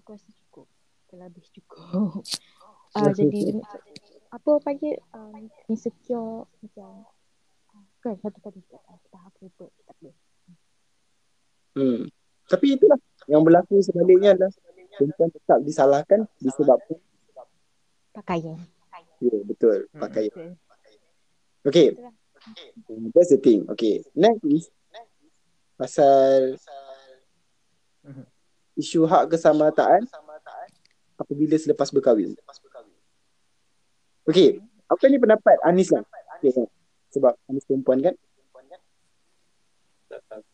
Aku rasa cukup. Kalau habis cukup. uh, jadi apa panggil um, insecure macam ah, kan satu tadi cakap tak apa buat tak apa. Hmm. Tapi itulah yang berlaku sebaliknya adalah perempuan tetap disalahkan disebabkan Pakaian. ya betul Hmm. pakaian. Betul. Okay, Itulah. that's the thing. Okay, next is pasal Mhm. isu hak kesamarataan apabila selepas berkahwin. Okay, apa ni pendapat Anis lah? Okay, kan? Sebab Anis perempuan kan?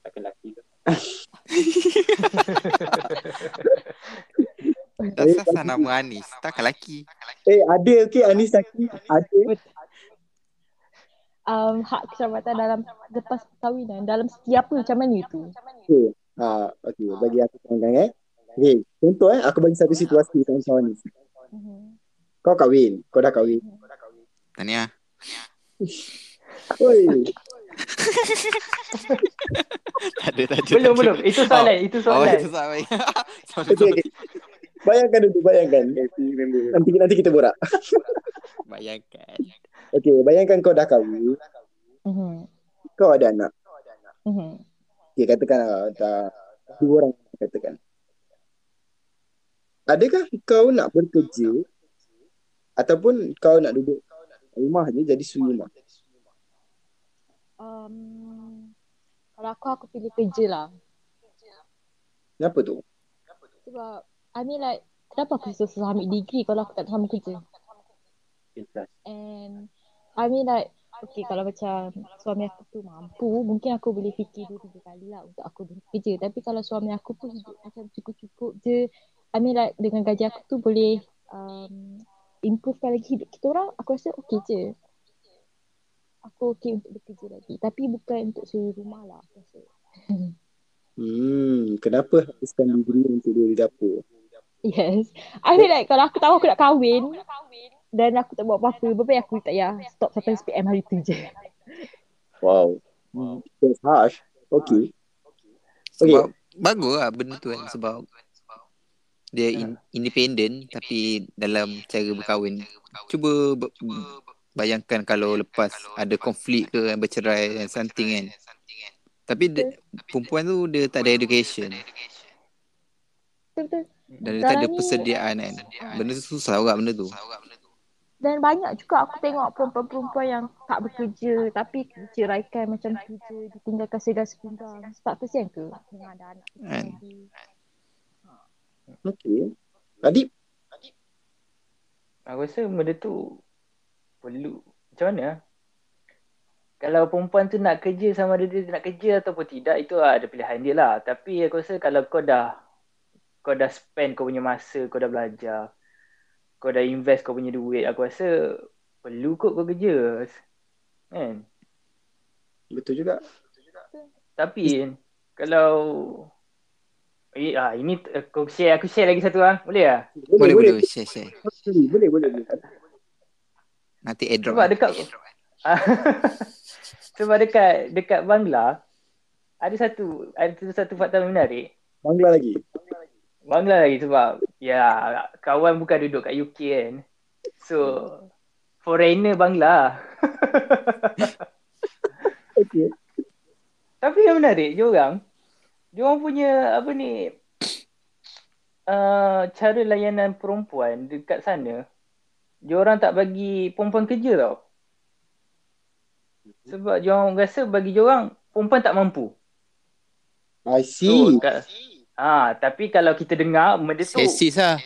Laki-laki tu. Asal nama Anis. Takkan laki. Eh, ada okay Anis laki. Ada. Um, hak keselamatan dalam lepas perkahwinan dalam segi apa macam mana tu? Okay. Ha, okay, bagi aku terangkan eh. Okay, contoh eh, aku bagi satu situasi kawan-kawan ni. Mhm. Kau kahwin, kau dah kahwin. Tahniah. Oi, Tak ada, tak ada. Belum, tak ada. belum. Itu soalan. Itu Oh, soalan. itu soalan. Sorry, okay, okay. Bayangkan dulu, bayangkan. Nanti nanti kita borak. Bayangkan. Okay, bayangkan kau dah kahwin, Mhm. kau ada anak. Mhm. Okay, katakan ah, tak dua orang katakan. Adakah kau nak bekerja ataupun kau nak duduk rumah je jadi suri rumah? Um, kalau aku aku pilih kerja lah. Kenapa tu? Sebab I mean like kenapa aku susah ambil degree kalau aku tak sama kerja? And I mean like Okay kalau macam suami aku tu mampu Mungkin aku boleh fikir dua tiga kali lah Untuk aku bekerja Tapi kalau suami aku pun hidup macam cukup-cukup je I mean like dengan gaji aku tu boleh um, Improvekan lagi hidup kita orang Aku rasa okay je Aku okay untuk bekerja lagi Tapi bukan untuk suri rumah lah aku rasa Hmm, kenapa habiskan degree untuk duduk di dapur? Yes I mean like kalau aku tahu aku nak kahwin Dan aku tak buat apa-apa baik aku tak payah stop sampai SPM hari tu je Wow. That's harsh. Okay. Sebab bagus lah benda tu kan. Sebab dia in, independent tapi dalam cara berkahwin. Cuba bayangkan kalau lepas ada konflik ke bercerai dan something kan. Tapi dia, perempuan tu dia tak ada education dan dia tak ada persediaan kan. Benda tu susah juga benda tu. Dan banyak juga aku tengok perempuan-perempuan yang tak bekerja tapi ceraikan macam tu je, ditinggalkan segar sepinggang. Tak kesian ke dengan ada anak Kan. Okay. Adib, Aku rasa benda tu perlu. Macam mana? Kalau perempuan tu nak kerja sama ada dia nak kerja ataupun tidak, itu ada pilihan dia lah. Tapi aku rasa kalau kau dah kau dah spend kau punya masa, kau dah belajar, kau dah invest kau punya duit, aku rasa perlu kot kau kerja. Kan? betul juga. Tapi kan, kalau eh, ah, ini aku share aku share lagi satu ah. Boleh ah? Boleh boleh share share. Boleh, boleh, boleh. Nanti airdrop. Sebab dekat Sebab dekat dekat Bangla ada satu ada satu fakta menarik. Bangla lagi. Bangla lagi sebab ya kawan bukan duduk kat UK kan. So foreigner Bangla. Okay. Tapi yang menarik dia orang dia orang punya apa ni uh, cara layanan perempuan dekat sana dia orang tak bagi perempuan kerja tau. Sebab dia orang rasa bagi dia orang perempuan tak mampu. I So, see. ka- ah, tapi kalau kita dengar benda tu Sesis lah.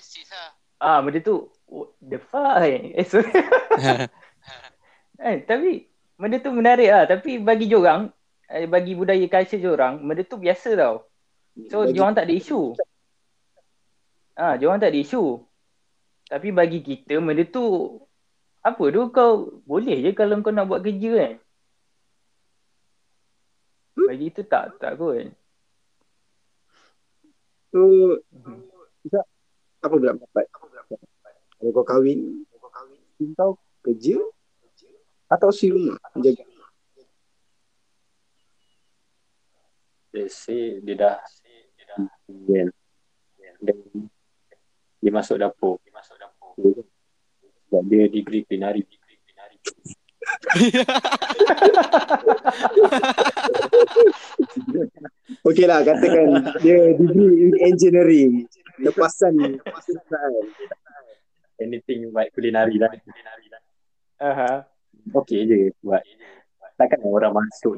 ah benda tu what the fuck eh sorry. eh, tapi benda tu menarik lah tapi bagi dia orang eh, bagi budaya culture dia orang benda tu biasa tau. So Bagi- dia orang tak ada isu. Ah, dia orang tak ada isu. Tapi bagi kita benda tu apa tu kau boleh je kalau kau nak buat kerja kan. Bagi itu tak tak kot. So, apa pula pendapat? Kalau kau kahwin, kau kerja atau si rumah menjaga? Say dia dah dia, dia, dia masuk dapur. Sebab dia degree kulinari Okey lah katakan dia degree in engineering. Lepasan. Anything but kulinari lah. Aha. okey je buat takkan orang masuk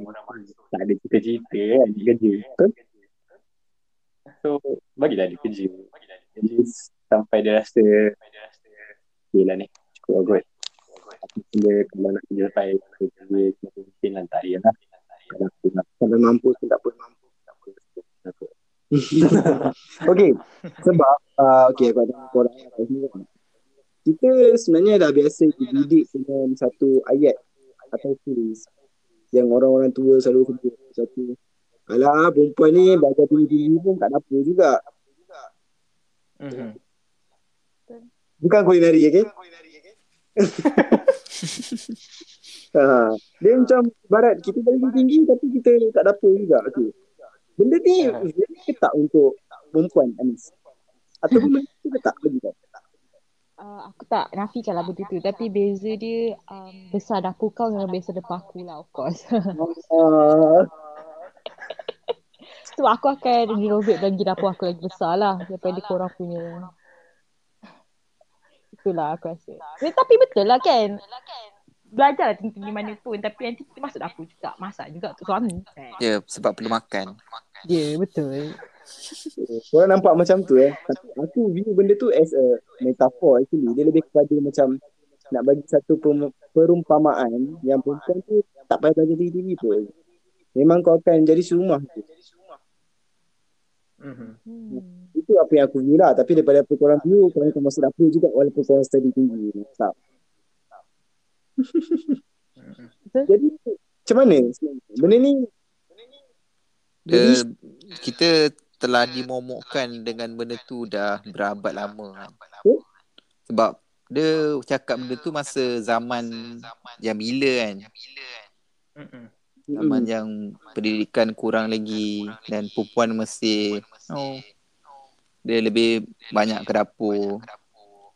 tak ada cita-cita kan dia kerja. Betul so bagilah dia kerja. Jadi sampai dia rasa okey lah ni cukup aku dia kalau nak kerja sampai kerja mungkin lah tak lah. Kalau mampu pun tak apa. Okey, sebab uh, okey aku ada korang yang. Kita sebenarnya dah biasa dididik dengan satu ayat atau tulis yang orang-orang tua selalu sebut satu Alah perempuan ni belajar tinggi-tinggi pun tak ada apa juga. Mhm. Bukan kulinari okey. ha, dia macam barat kita belajar tinggi tapi kita tak apa juga okey. Benda ni Ha. benda ke tak untuk perempuan Anis? Ataupun benda tu ke tak bagi kau? Uh, aku tak nafikan lah benda tu Tapi beza dia um, Besar dapur kau dengan besar dapur aku lah of course. So aku akan renovate lagi dapur aku lagi besar lah Daripada korang punya. Itulah aku rasa. Eh, Tapi betul lah kan? Belajar lah tinggi-tinggi mana pun. Tapi nanti kita masuk dapur juga Masak juga untuk suami kan? Ya, sebab perlu makan. Ya betul Korang nampak macam tu eh. Tapi aku view benda tu as a metaphor actually. Dia lebih kepada macam nak bagi satu perumpamaan yang perempuan tu tak payah belajar tinggi-tinggi pun. Memang kau akan jadi serumah tu. Mhm. hmm. Itu apa yang aku view lah. Tapi daripada apa korang view, korang akan masuk dapur juga walaupun korang study tinggi. Tak. Jadi macam mana sebenarnya? Benda ni Dia, kita telah dimomokkan dengan benda tu dah berabad lama kan. Oh. Sebab dia cakap benda tu masa zaman yang bila kan. Mhm. Zaman yang pendidikan kurang lagi dan perempuan mesti oh, dia lebih banyak ke dapur.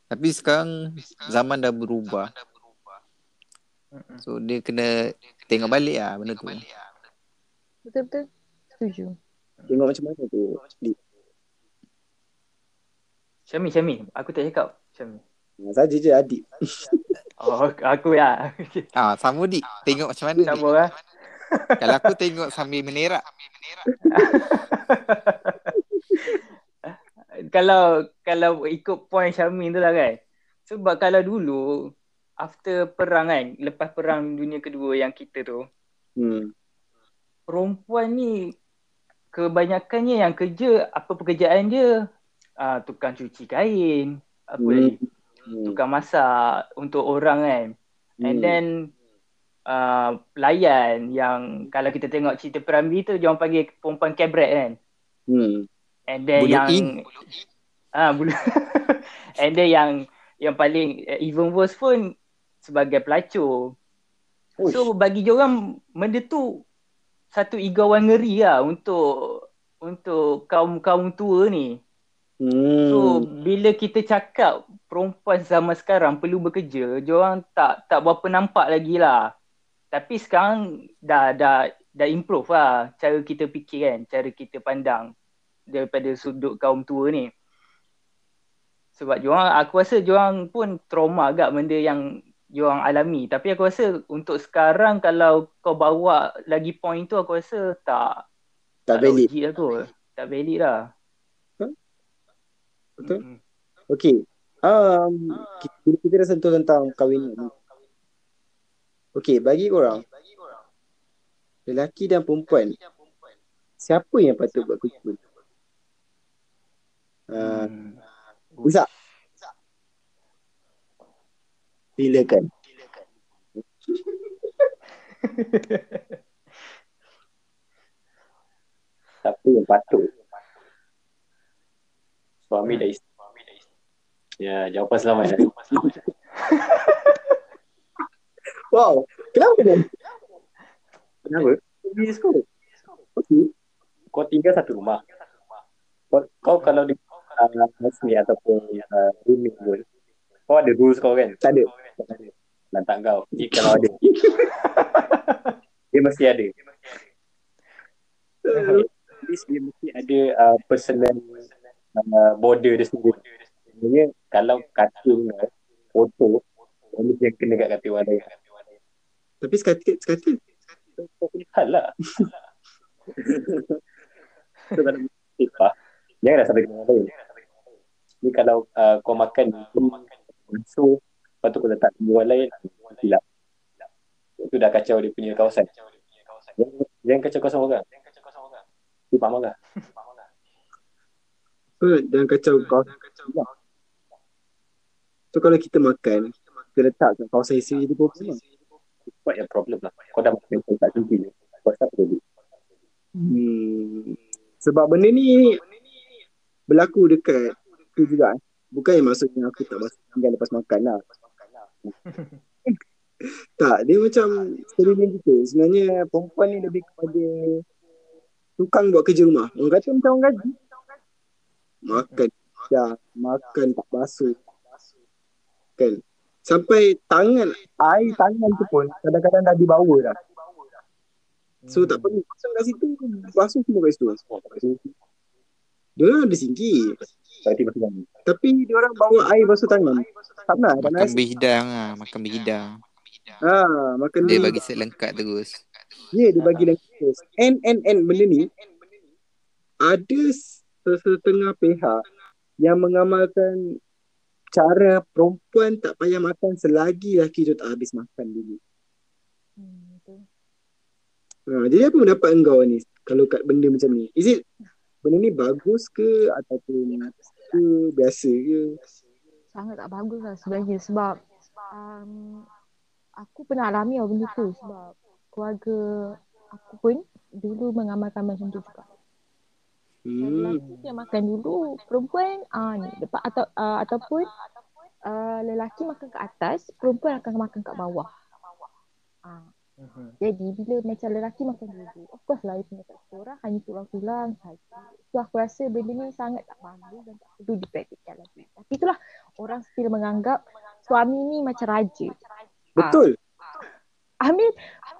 Tapi sekarang zaman dah berubah. So dia kena tengok balik lah benda tu. Betul-betul Setuju tengok macam mana tu. Di- Syami, Syami. Aku tak cakap. Syami. Saja je adik. Oh, aku ya. Ah, sama dik. Tengok macam mana. Sama lah. Kalau aku tengok sambil menerak. kalau kalau ikut point Syamin tu lah kan. Sebab kalau dulu after perang kan, lepas perang dunia kedua yang kita tu, Hmm. perempuan ni kebanyakannya yang kerja apa pekerjaan dia? Ah tukang cuci kain, apa Hmm. lagi? Hmm. Tukang masak untuk orang kan. And Hmm. then uh, pelayan yang kalau kita tengok cerita Perambi tu dia orang panggil perempuan kabret kan. Hmm. And then Bulu yang ah bulu and then yang yang paling uh, even worse pun sebagai pelacur. Uish. So bagi dia orang benda tu satu igauan ngeri lah untuk untuk kaum-kaum tua ni. Hmm. So bila kita cakap perempuan zaman sekarang perlu bekerja, dia orang tak tak berapa nampak lagi lah. Tapi sekarang dah dah dah improve lah cara kita fikir kan, cara kita pandang daripada sudut kaum tua ni. Sebab diorang, aku rasa diorang pun trauma agak benda yang diorang alami. Tapi aku rasa untuk sekarang kalau kau bawa lagi point tu aku rasa tak tak valid. lah kot. Tak valid lah. Betul. Mm-mm. Okey. Um, kita, kita dah sentuh tentang kahwin ni. Okey, bagi korang. Lelaki dan perempuan. Siapa yang patut buat kucing? Uh, Hmm. Silakan. Siapa yang patut? Suami dan isteri. Ya, jawapan selamat. Wow. Kenapa dia? Kenapa? Dia skor. Okey. kau tinggal satu rumah. Kau, kau kalau di uh, housemate ataupun uh, roommate pun, kau ada rules kau kan? Tak ada. Tak ada. Lantak kau. Jadi kalau ada. dia mesti ada. At least dia mesti ada uh, personal uh, border dia sendiri. Sebenarnya kalau katil kau, foto, kau mesti yang kena kat katil lain. Tapi sekatil, sekatil. Kau punya hal lah. kalau sifah, jangan rasa lain. Ni kalau uh, kau makan so, lepas tu kau letak orang lain, silap. Itu dah kacau dia punya kawasan. Jangan, jangan kacau kawasan orang. Dia pak marah. So, jangan kacau kau. So kalau kita makan, kita letak kat kawasan isteri dia pun quite a problem lah. Kau dah makan kau tak cuti. Kau tak perlu. Hmm. Sebab benda ni berlaku dekat tu juga. eh. Bukan yang maksudnya aku tak basuh pinggan lepas makan lah. tak, dia macam sekeliling kita. Sebenarnya perempuan ni lebih kepada tukang buat kerja rumah. Orang kata macam orang gaji. Makan, ya, makan tak basuh. Kan? Sampai tangan, air tangan tu pun kadang-kadang dah dibawa dah. So tak perlu pasang kat situ Basuh semua kat situ. Dia orang ada singgih Berarti masih lama. Tapi dia orang bawa air basuh tangan Tak pernah Tak Makan nasi bihidang lah. Makan bihidang. ha, Makan Dia ni bagi set lengkap terus. Ya dia bagi lengkap And and and benda ni Ada setengah pihak Yang mengamalkan Cara perempuan tak payah makan Selagi lelaki tu tak habis makan dulu Hmm, betul. ha, Jadi apa pendapat engkau ni Kalau kat benda macam ni Is it Benda ni bagus ke Ataupun ke Biasa ke sangat tak bagus lah sebenarnya sebab um, aku pernah alami lah benda tu sebab keluarga aku pun dulu mengamalkan macam tu juga. hmm. Lelaki yang makan dulu, perempuan ah ni depan atau uh, ataupun uh, lelaki makan ke atas, perempuan akan makan kat bawah. Ah, Mhm. jadi bila macam lelaki makan dulu, of course lah dia punya tak orang hanya tulang-tulang saja. So aku rasa benda ni sangat tak bagus dan tak perlu dipraktikkan lagi. Tapi itulah orang still menganggap suami ni macam raja. Betul I mean,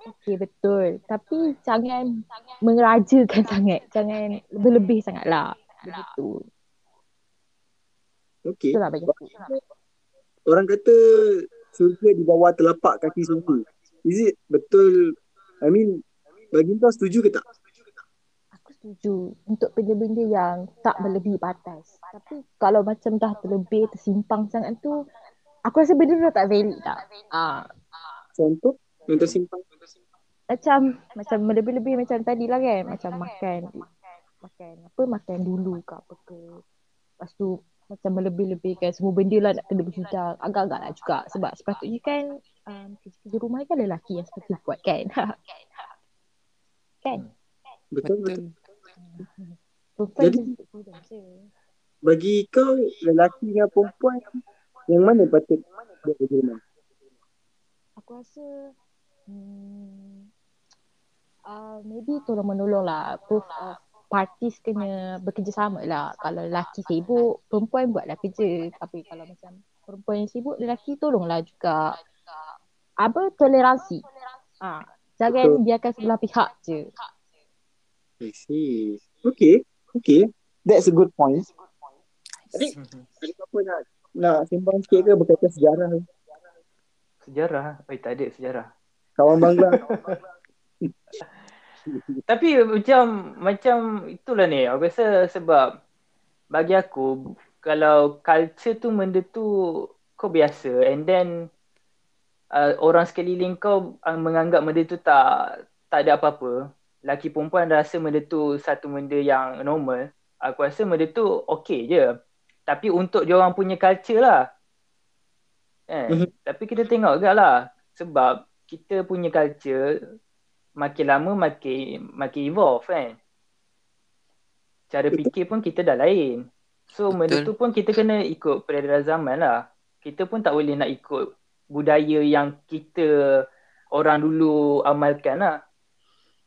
okay betul. Tapi jangan mengerajakan sangat. Jangan lebih-lebih sangat lah. Begitu. Okay Itulah bagi aku. Orang kata Surga di bawah telapak kaki surga Is it betul? I mean Bagi kau setuju ke tak? Aku setuju. Untuk benda-benda yang tak melebihi batas. Tapi kalau macam dah terlebih, tersimpang sangat tu, aku rasa benda tu dah tak valid dah. Ah, Contoh? Yang tersimpan macam macam lebih-lebih macam tadi lah kan? Macam makan. Makan apa? Makan dulu ke apa ke? Lepas tu macam melebih-lebihkan semua benda lah nak kena berhidang agak-agak lah juga sebab sepatutnya kan um, kerja-kerja rumah kan lelaki yang sepatutnya buat kan? Kan? Betul betul. Betul. perempuan Jadi- Bagi kau Lelaki dengan perempuan Yang mana patut Buat kerja rumah aku rasa hmm, uh, maybe tolong menolong lah. Both of parties kena bekerjasama lah. Kalau lelaki sibuk perempuan buatlah kerja. Tapi kalau macam perempuan yang sibuk lelaki tolonglah juga apa? Toleransi. Ha, jangan Betul. biarkan sebelah pihak je. I see. Okay. Okay. That's a good point. Tadi Ada apa nak Nak sembang sikit ke? Berkaitan sejarah? Sejarah. Eh tak ada sejarah. Kawan bangla Tapi macam macam itulah ni. Aku rasa sebab bagi aku kalau culture tu benda tu kau biasa. And then uh, orang sekeliling kau uh, menganggap benda tu tak tak ada apa-apa. Laki perempuan rasa benda tu satu benda yang normal. Aku rasa benda tu okey je. Tapi untuk dia orang punya culture lah. Eh, Mhm. tapi kita tengok juga lah sebab kita punya culture makin lama makin makin evolve kan. Cara fikir pun kita dah lain. So benda Betul. tu pun kita kena ikut peredaran zaman lah. Kita pun tak boleh nak ikut budaya yang kita orang dulu amalkan lah.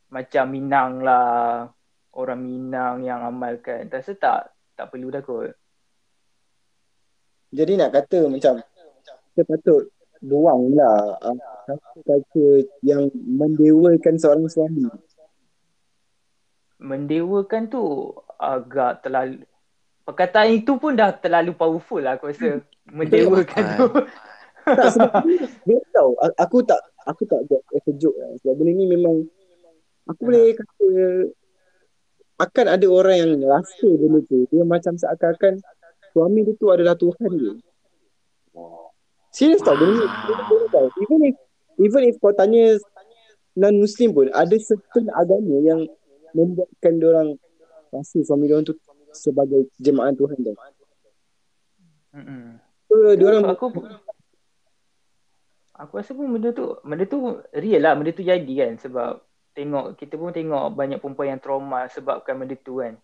Macam Minang lah, orang Minang yang amalkan. Rasa tak tak perlu dah kot. Jadi nak kata macam kita patut buang lah uh, kata yang mendewakan seorang suami. Mendewakan tu agak terlalu perkataan itu pun dah terlalu powerful lah aku rasa. Mendewakan tu. Tak sebab dia tahu aku tak aku tak buat kejut lah. Sebab benda ni memang aku boleh kata akan ada orang yang rasa benda tu. Dia macam seakan-akan suami dia tu adalah Tuhan dia. Serius tau benda ni. benda- benda tau. Even if even if kau tanya non-Muslim pun ada certain agama yang membuatkan dia orang rasa suami dia orang tu sebagai jemaah Tuhan tau. Mm-mm. So, dia orang aku aku rasa pun benda tu benda tu real lah benda tu jadi kan sebab tengok kita pun tengok banyak perempuan yang trauma sebabkan benda tu kan.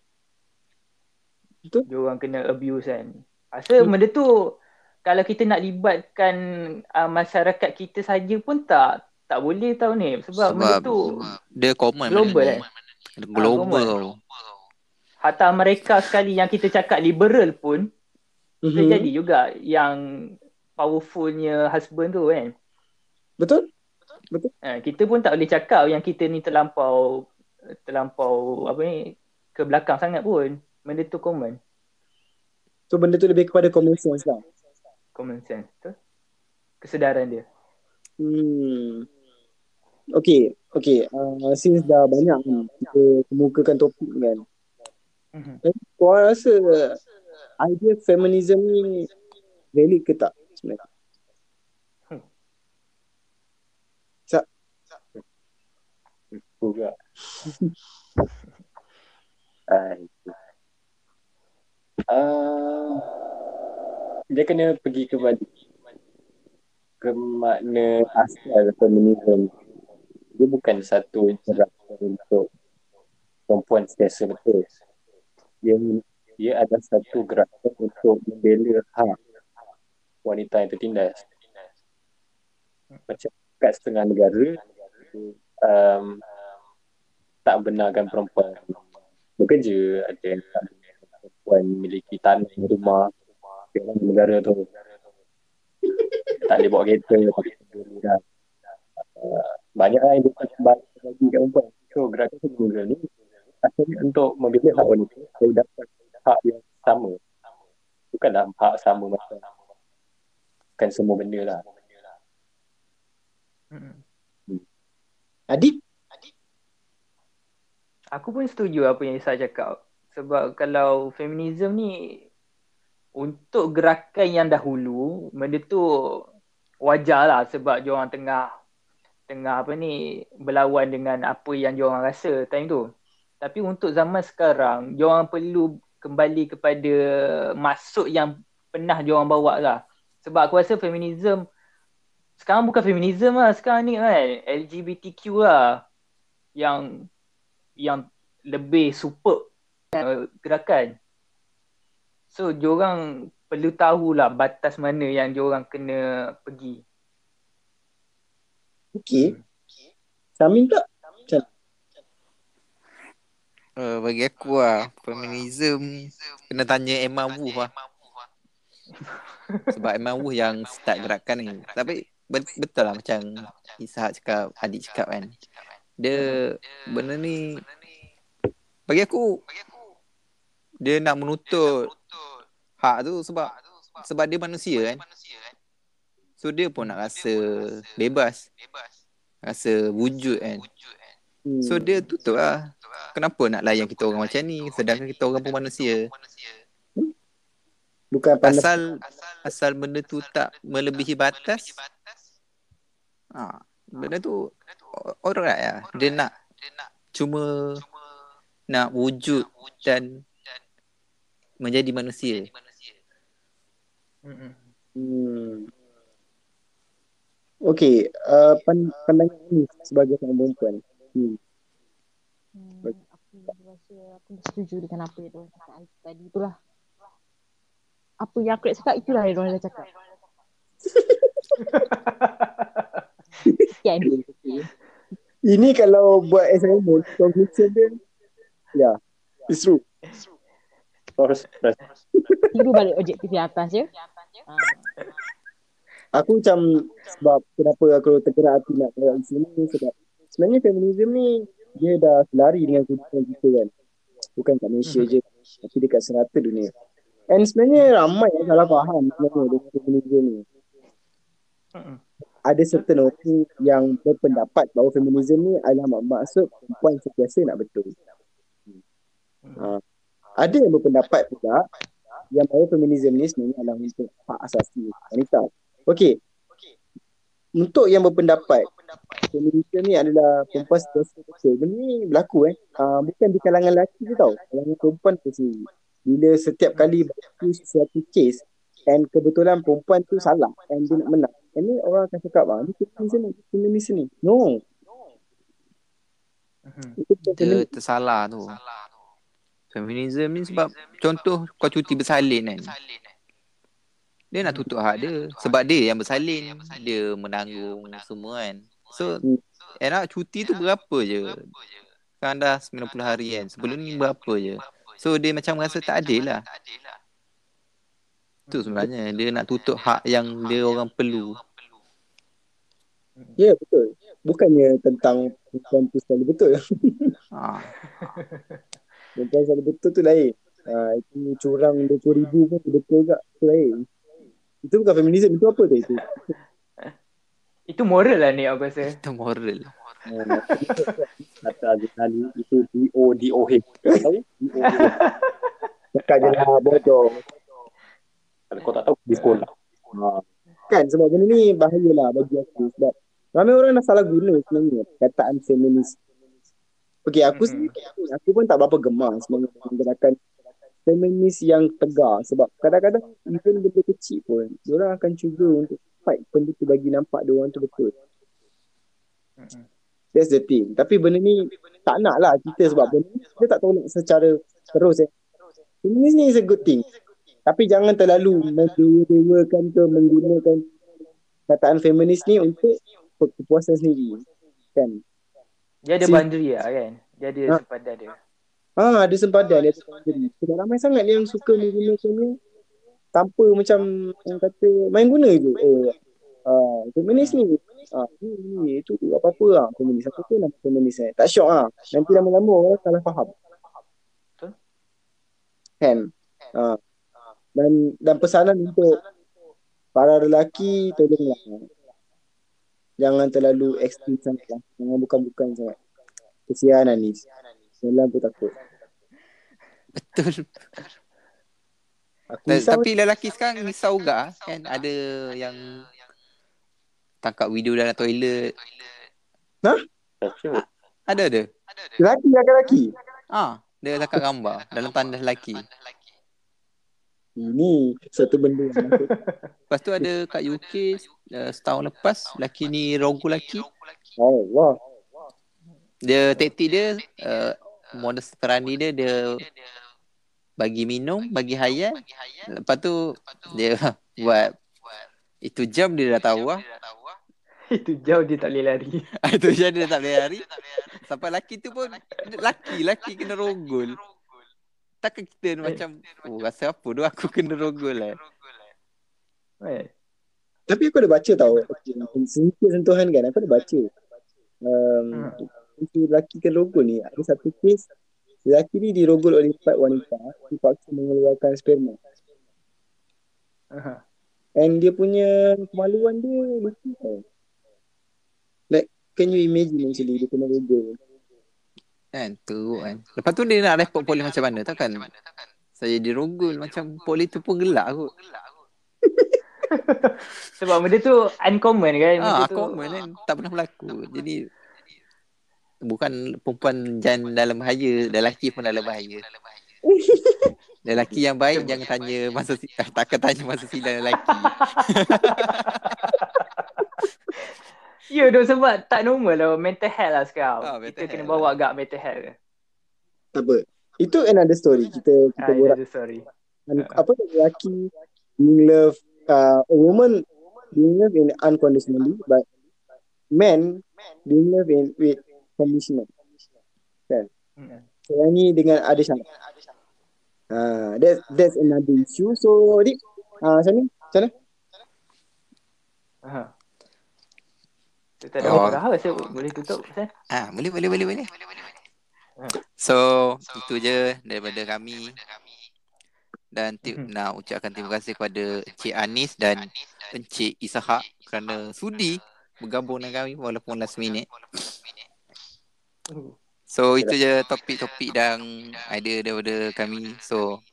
Betul. Dia orang kena abuse kan. Rasa benda tu kalau kita nak libatkan uh, masyarakat kita saja pun tak tak boleh tau ni sebab, benda Sebab tu dia common global benda kan. Dia global Ah, tau. Hatta mereka sekali yang kita cakap liberal pun Mhm. terjadi juga yang powerfulnya husband tu kan. Betul? Ha, kita pun tak boleh cakap yang kita ni terlampau terlampau apa ni ke belakang sangat pun. Benda tu common. So benda tu lebih kepada common sense lah. Common sense tu. Kesedaran dia. Hmm. Okay, okay. Uh, since dah banyak ni kita kemukakan topik kan. Mhm. Eh, Kau rasa idea feminism ni valid ke tak sebenarnya? Juga. Ai. Ah, dia kena pergi ke balik ke makna asal feminism. Dia bukan satu gerakan untuk perempuan sentiasa betul. Dia dia adalah satu gerakan untuk membela hak wanita yang tertindas. Macam kat setengah negara um, tak benarkan perempuan bekerja, ada yang tak benarkan perempuan memiliki tanah rumah dalam negara tu. Tak boleh bawa kereta, boleh beli dah. Uh, banyak lah yang dia bagi kat perempuan. So gerakan feminism ni asalnya untuk membela hak wanita supaya dapat hak yang sama. Bukanlah hak sama macam bukan semua benda lah. Mhm. Adib? Aku pun setuju apa yang Isa cakap. Sebab kalau feminism ni untuk gerakan yang dahulu, benda tu wajar lah sebab diorang tengah tengah apa ni berlawan dengan apa yang diorang rasa time tu. Tapi untuk zaman sekarang, diorang perlu kembali kepada maksud yang pernah diorang bawa lah. Sebab aku rasa feminism sekarang bukan feminism lah sekarang ni kan LGBTQ lah yang yang lebih super uh, gerakan. So diorang perlu tahulah batas mana yang diorang kena pergi. Okay. Samin tak? Uh, bagi aku lah Feminism Kena tanya Emma Wu lah Sebab Emma Wu yang start gerakan ni Tapi bet- betul lah macam Ishak cakap Adik cakap kan Dia Benda ni Bagi aku Dia nak menuntut Hak tu sebab Sebab dia manusia kan? So dia pun nak rasa Bebas. Rasa wujud kan? Hmm. So dia tutup lah. Kenapa nak layan kita orang macam ni Sedangkan kita orang pun manusia. Bukan. Asal Asal benda tu tak Melebihi batas? ha, Benda tu Alright lah Dia nak Cuma Nak wujud Dan Menjadi manusia Mm-mm. Hmm. Okay, uh, pan- pandangan ini sebagai seorang perempuan. Hmm. Hmm, aku rasa aku setuju dengan apa yang diorang cakap tadi tu lah. Apa yang aku nak cakap itulah yang diorang dah cakap. Sekian. Ini kalau buat assignment, conclusion dia, ya, It's true. Terus, terus. Tiru balik objektif yang atas je. Ha. Aku macam sebab kenapa aku tergerak hati nak kawal isu ni sebab sebenarnya feminism ni dia dah selari dengan kehidupan kita kan. Bukan kat Malaysia je tapi dekat serata dunia. And sebenarnya ramai yang salah faham sebenarnya dengan feminism ni. Ada certain orang yang berpendapat bahawa feminism ni adalah maksud perempuan sentiasa nak betul. Ha. Ada yang berpendapat pula yang bahawa feminism ni sebenarnya adalah untuk hak asasi wanita. Okey. Untuk yang berpendapat feminism ni adalah perempuan sentiasa betul. Benda ni berlaku eh. Uh, bukan di kalangan lelaki je tau. Kalangan perempuan tu sendiri. Bila setiap kali berlaku sesuatu case and kebetulan perempuan tu salah and dia nak menang. And ni orang akan cakap ah, ni feminism ni, feminism ni. No. Mhm. Dia feminism. tersalah tu. Feminism ni sebab contoh kau cuti bersalin kan. Dia nak tutup hak dia. Sebab dia yang bersalin. Dia menanggung semua kan. So, Hmm. enak cuti tu berapa je? Kan dah 90 hari kan. Sebelum ni berapa je? So, dia macam rasa tak adil lah. Tu sebenarnya. Dia nak tutup hak yang dia orang perlu. Ya betul. Bukannya tentang perempuan tu selalu betul. Ha. Perempuan selalu betul tu lain. Ha, itu curang 20 ribu pun betul juga. Itu lain. Itu bukan feminism. Itu apa tu? Itu. Itu moral lah ni aku rasa. Itu moral. Kata Azali itu D-O-D-O-H. Tahu? D-O-D-O-H. cakap je lah bodoh. Kalau kau tak tahu, di sekolah. Ha. Kan sebab benda ni bahayalah bagi aku. Sebab ramai orang dah salah guna sebenarnya kataan feminis. Okey, aku Mm-mm. sendiri aku pun tak berapa gemar sebenarnya gerakan feminis yang tegar sebab kadang-kadang even benda kecil pun orang akan cuba untuk fight benda tu bagi nampak dia orang tu betul. Mm-mm. That's the thing. Tapi benda ni tak nak lah kita sebab benda ni kita tak tolak secara terus eh. Feminis ni is a good thing. Tapi jangan terlalu mendewa-dewakan ke menggunakan kataan feminis ni untuk kepuasan sendiri. Kan? Dia ada Si- boundary lah kan. Dia ada Ha. sepadan dia. Ah, ada sempadan dia. Sebab ramai sangat yang suka menggunakannya tanpa macam orang kata main guna je. Oh, ah, feminis ni. Ah, ni, ni, itu apa-apa lah. Feminis. Apa tu nama feminis eh? Tak syok ah. Nanti lama-lama orang salah faham. Betul. Kan? Ah. Dan dan pesanan untuk para lelaki tolonglah. Jangan terlalu ekstrim sangat lah. Jangan bukan-bukan sangat. Kesian Anis. Dalam tu takut. Betul. Aku risau Tapi lelaki sekarang risau juga kan ada yang tangkap video dalam toilet. Ada ada. lelaki lelaki. Ah, dia tangkap gambar dalam tandas lelaki. Ini satu benda yang. Lepas tu ada kat UK uh, setahun lepas lelaki ni rogol lelaki. Oh, wah. Dia taktik dia uh, modus terani dia dia bagi minum, bagi hayal. Lepas tu dia buat itu jam dia dah tahu lah. Itu jauh dia tak boleh lari. itu jam dia tak boleh lari. Sampai lelaki tu pun lelaki, lelaki kena rogol. Takkan kita ni macam oh rasa apa tu aku kena rogol eh. Eh. Tapi aku ada baca tau. Sedikit sentuhan kan. Aku ada baca. Um, Hmm. lelaki kan rogol ni. Ada satu kes. Lelaki ni dirogol oleh empat wanita. Dipaksa mengeluarkan sperma. Aha. And dia punya kemaluan dia lucu tau. Like, can you imagine actually dia kena rogol. Kan teruk kan. Lepas tu dia nak report polis macam mana takkan saya dirogol macam polis tu pun gelak kot. Sebab benda tu uncommon kan. Benda Ah, tu. common kan. Tak pernah berlaku. Jadi bukan perempuan jan dalam bahaya, lelaki pun dalam bahaya. Lelaki yang baik jangan tanya masa si- eh, takkan tanya masa silam lelaki. Ya tu sebab tak normal lah mental health lah sekarang. Ah, mental kita kena health bawa agak mental health ke. Tak apa. Itu another story. Kita kita Ah, borak ya, sorry. Un- apa tu lelaki being love uh, a woman being love in unconditionally but men being love in with conditional Hmm. Saya ni dengan ada syarat. Uh, that's, that's another issue. So, Dik, uh, macam ni? Macam mana? Ha. Tak ada Oh. apa saya boleh tutup. Ah, boleh boleh boleh boleh. So, itu je daripada kami. Dan ti- Mhm. nak ucapkan terima kasih kepada Encik Anis dan Encik Ishak kerana sudi bergabung dengan kami walaupun last minute. So, itu je topik-topik dan idea daripada kami. So,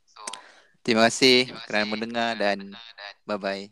terima kasih kerana mendengar dan bye-bye.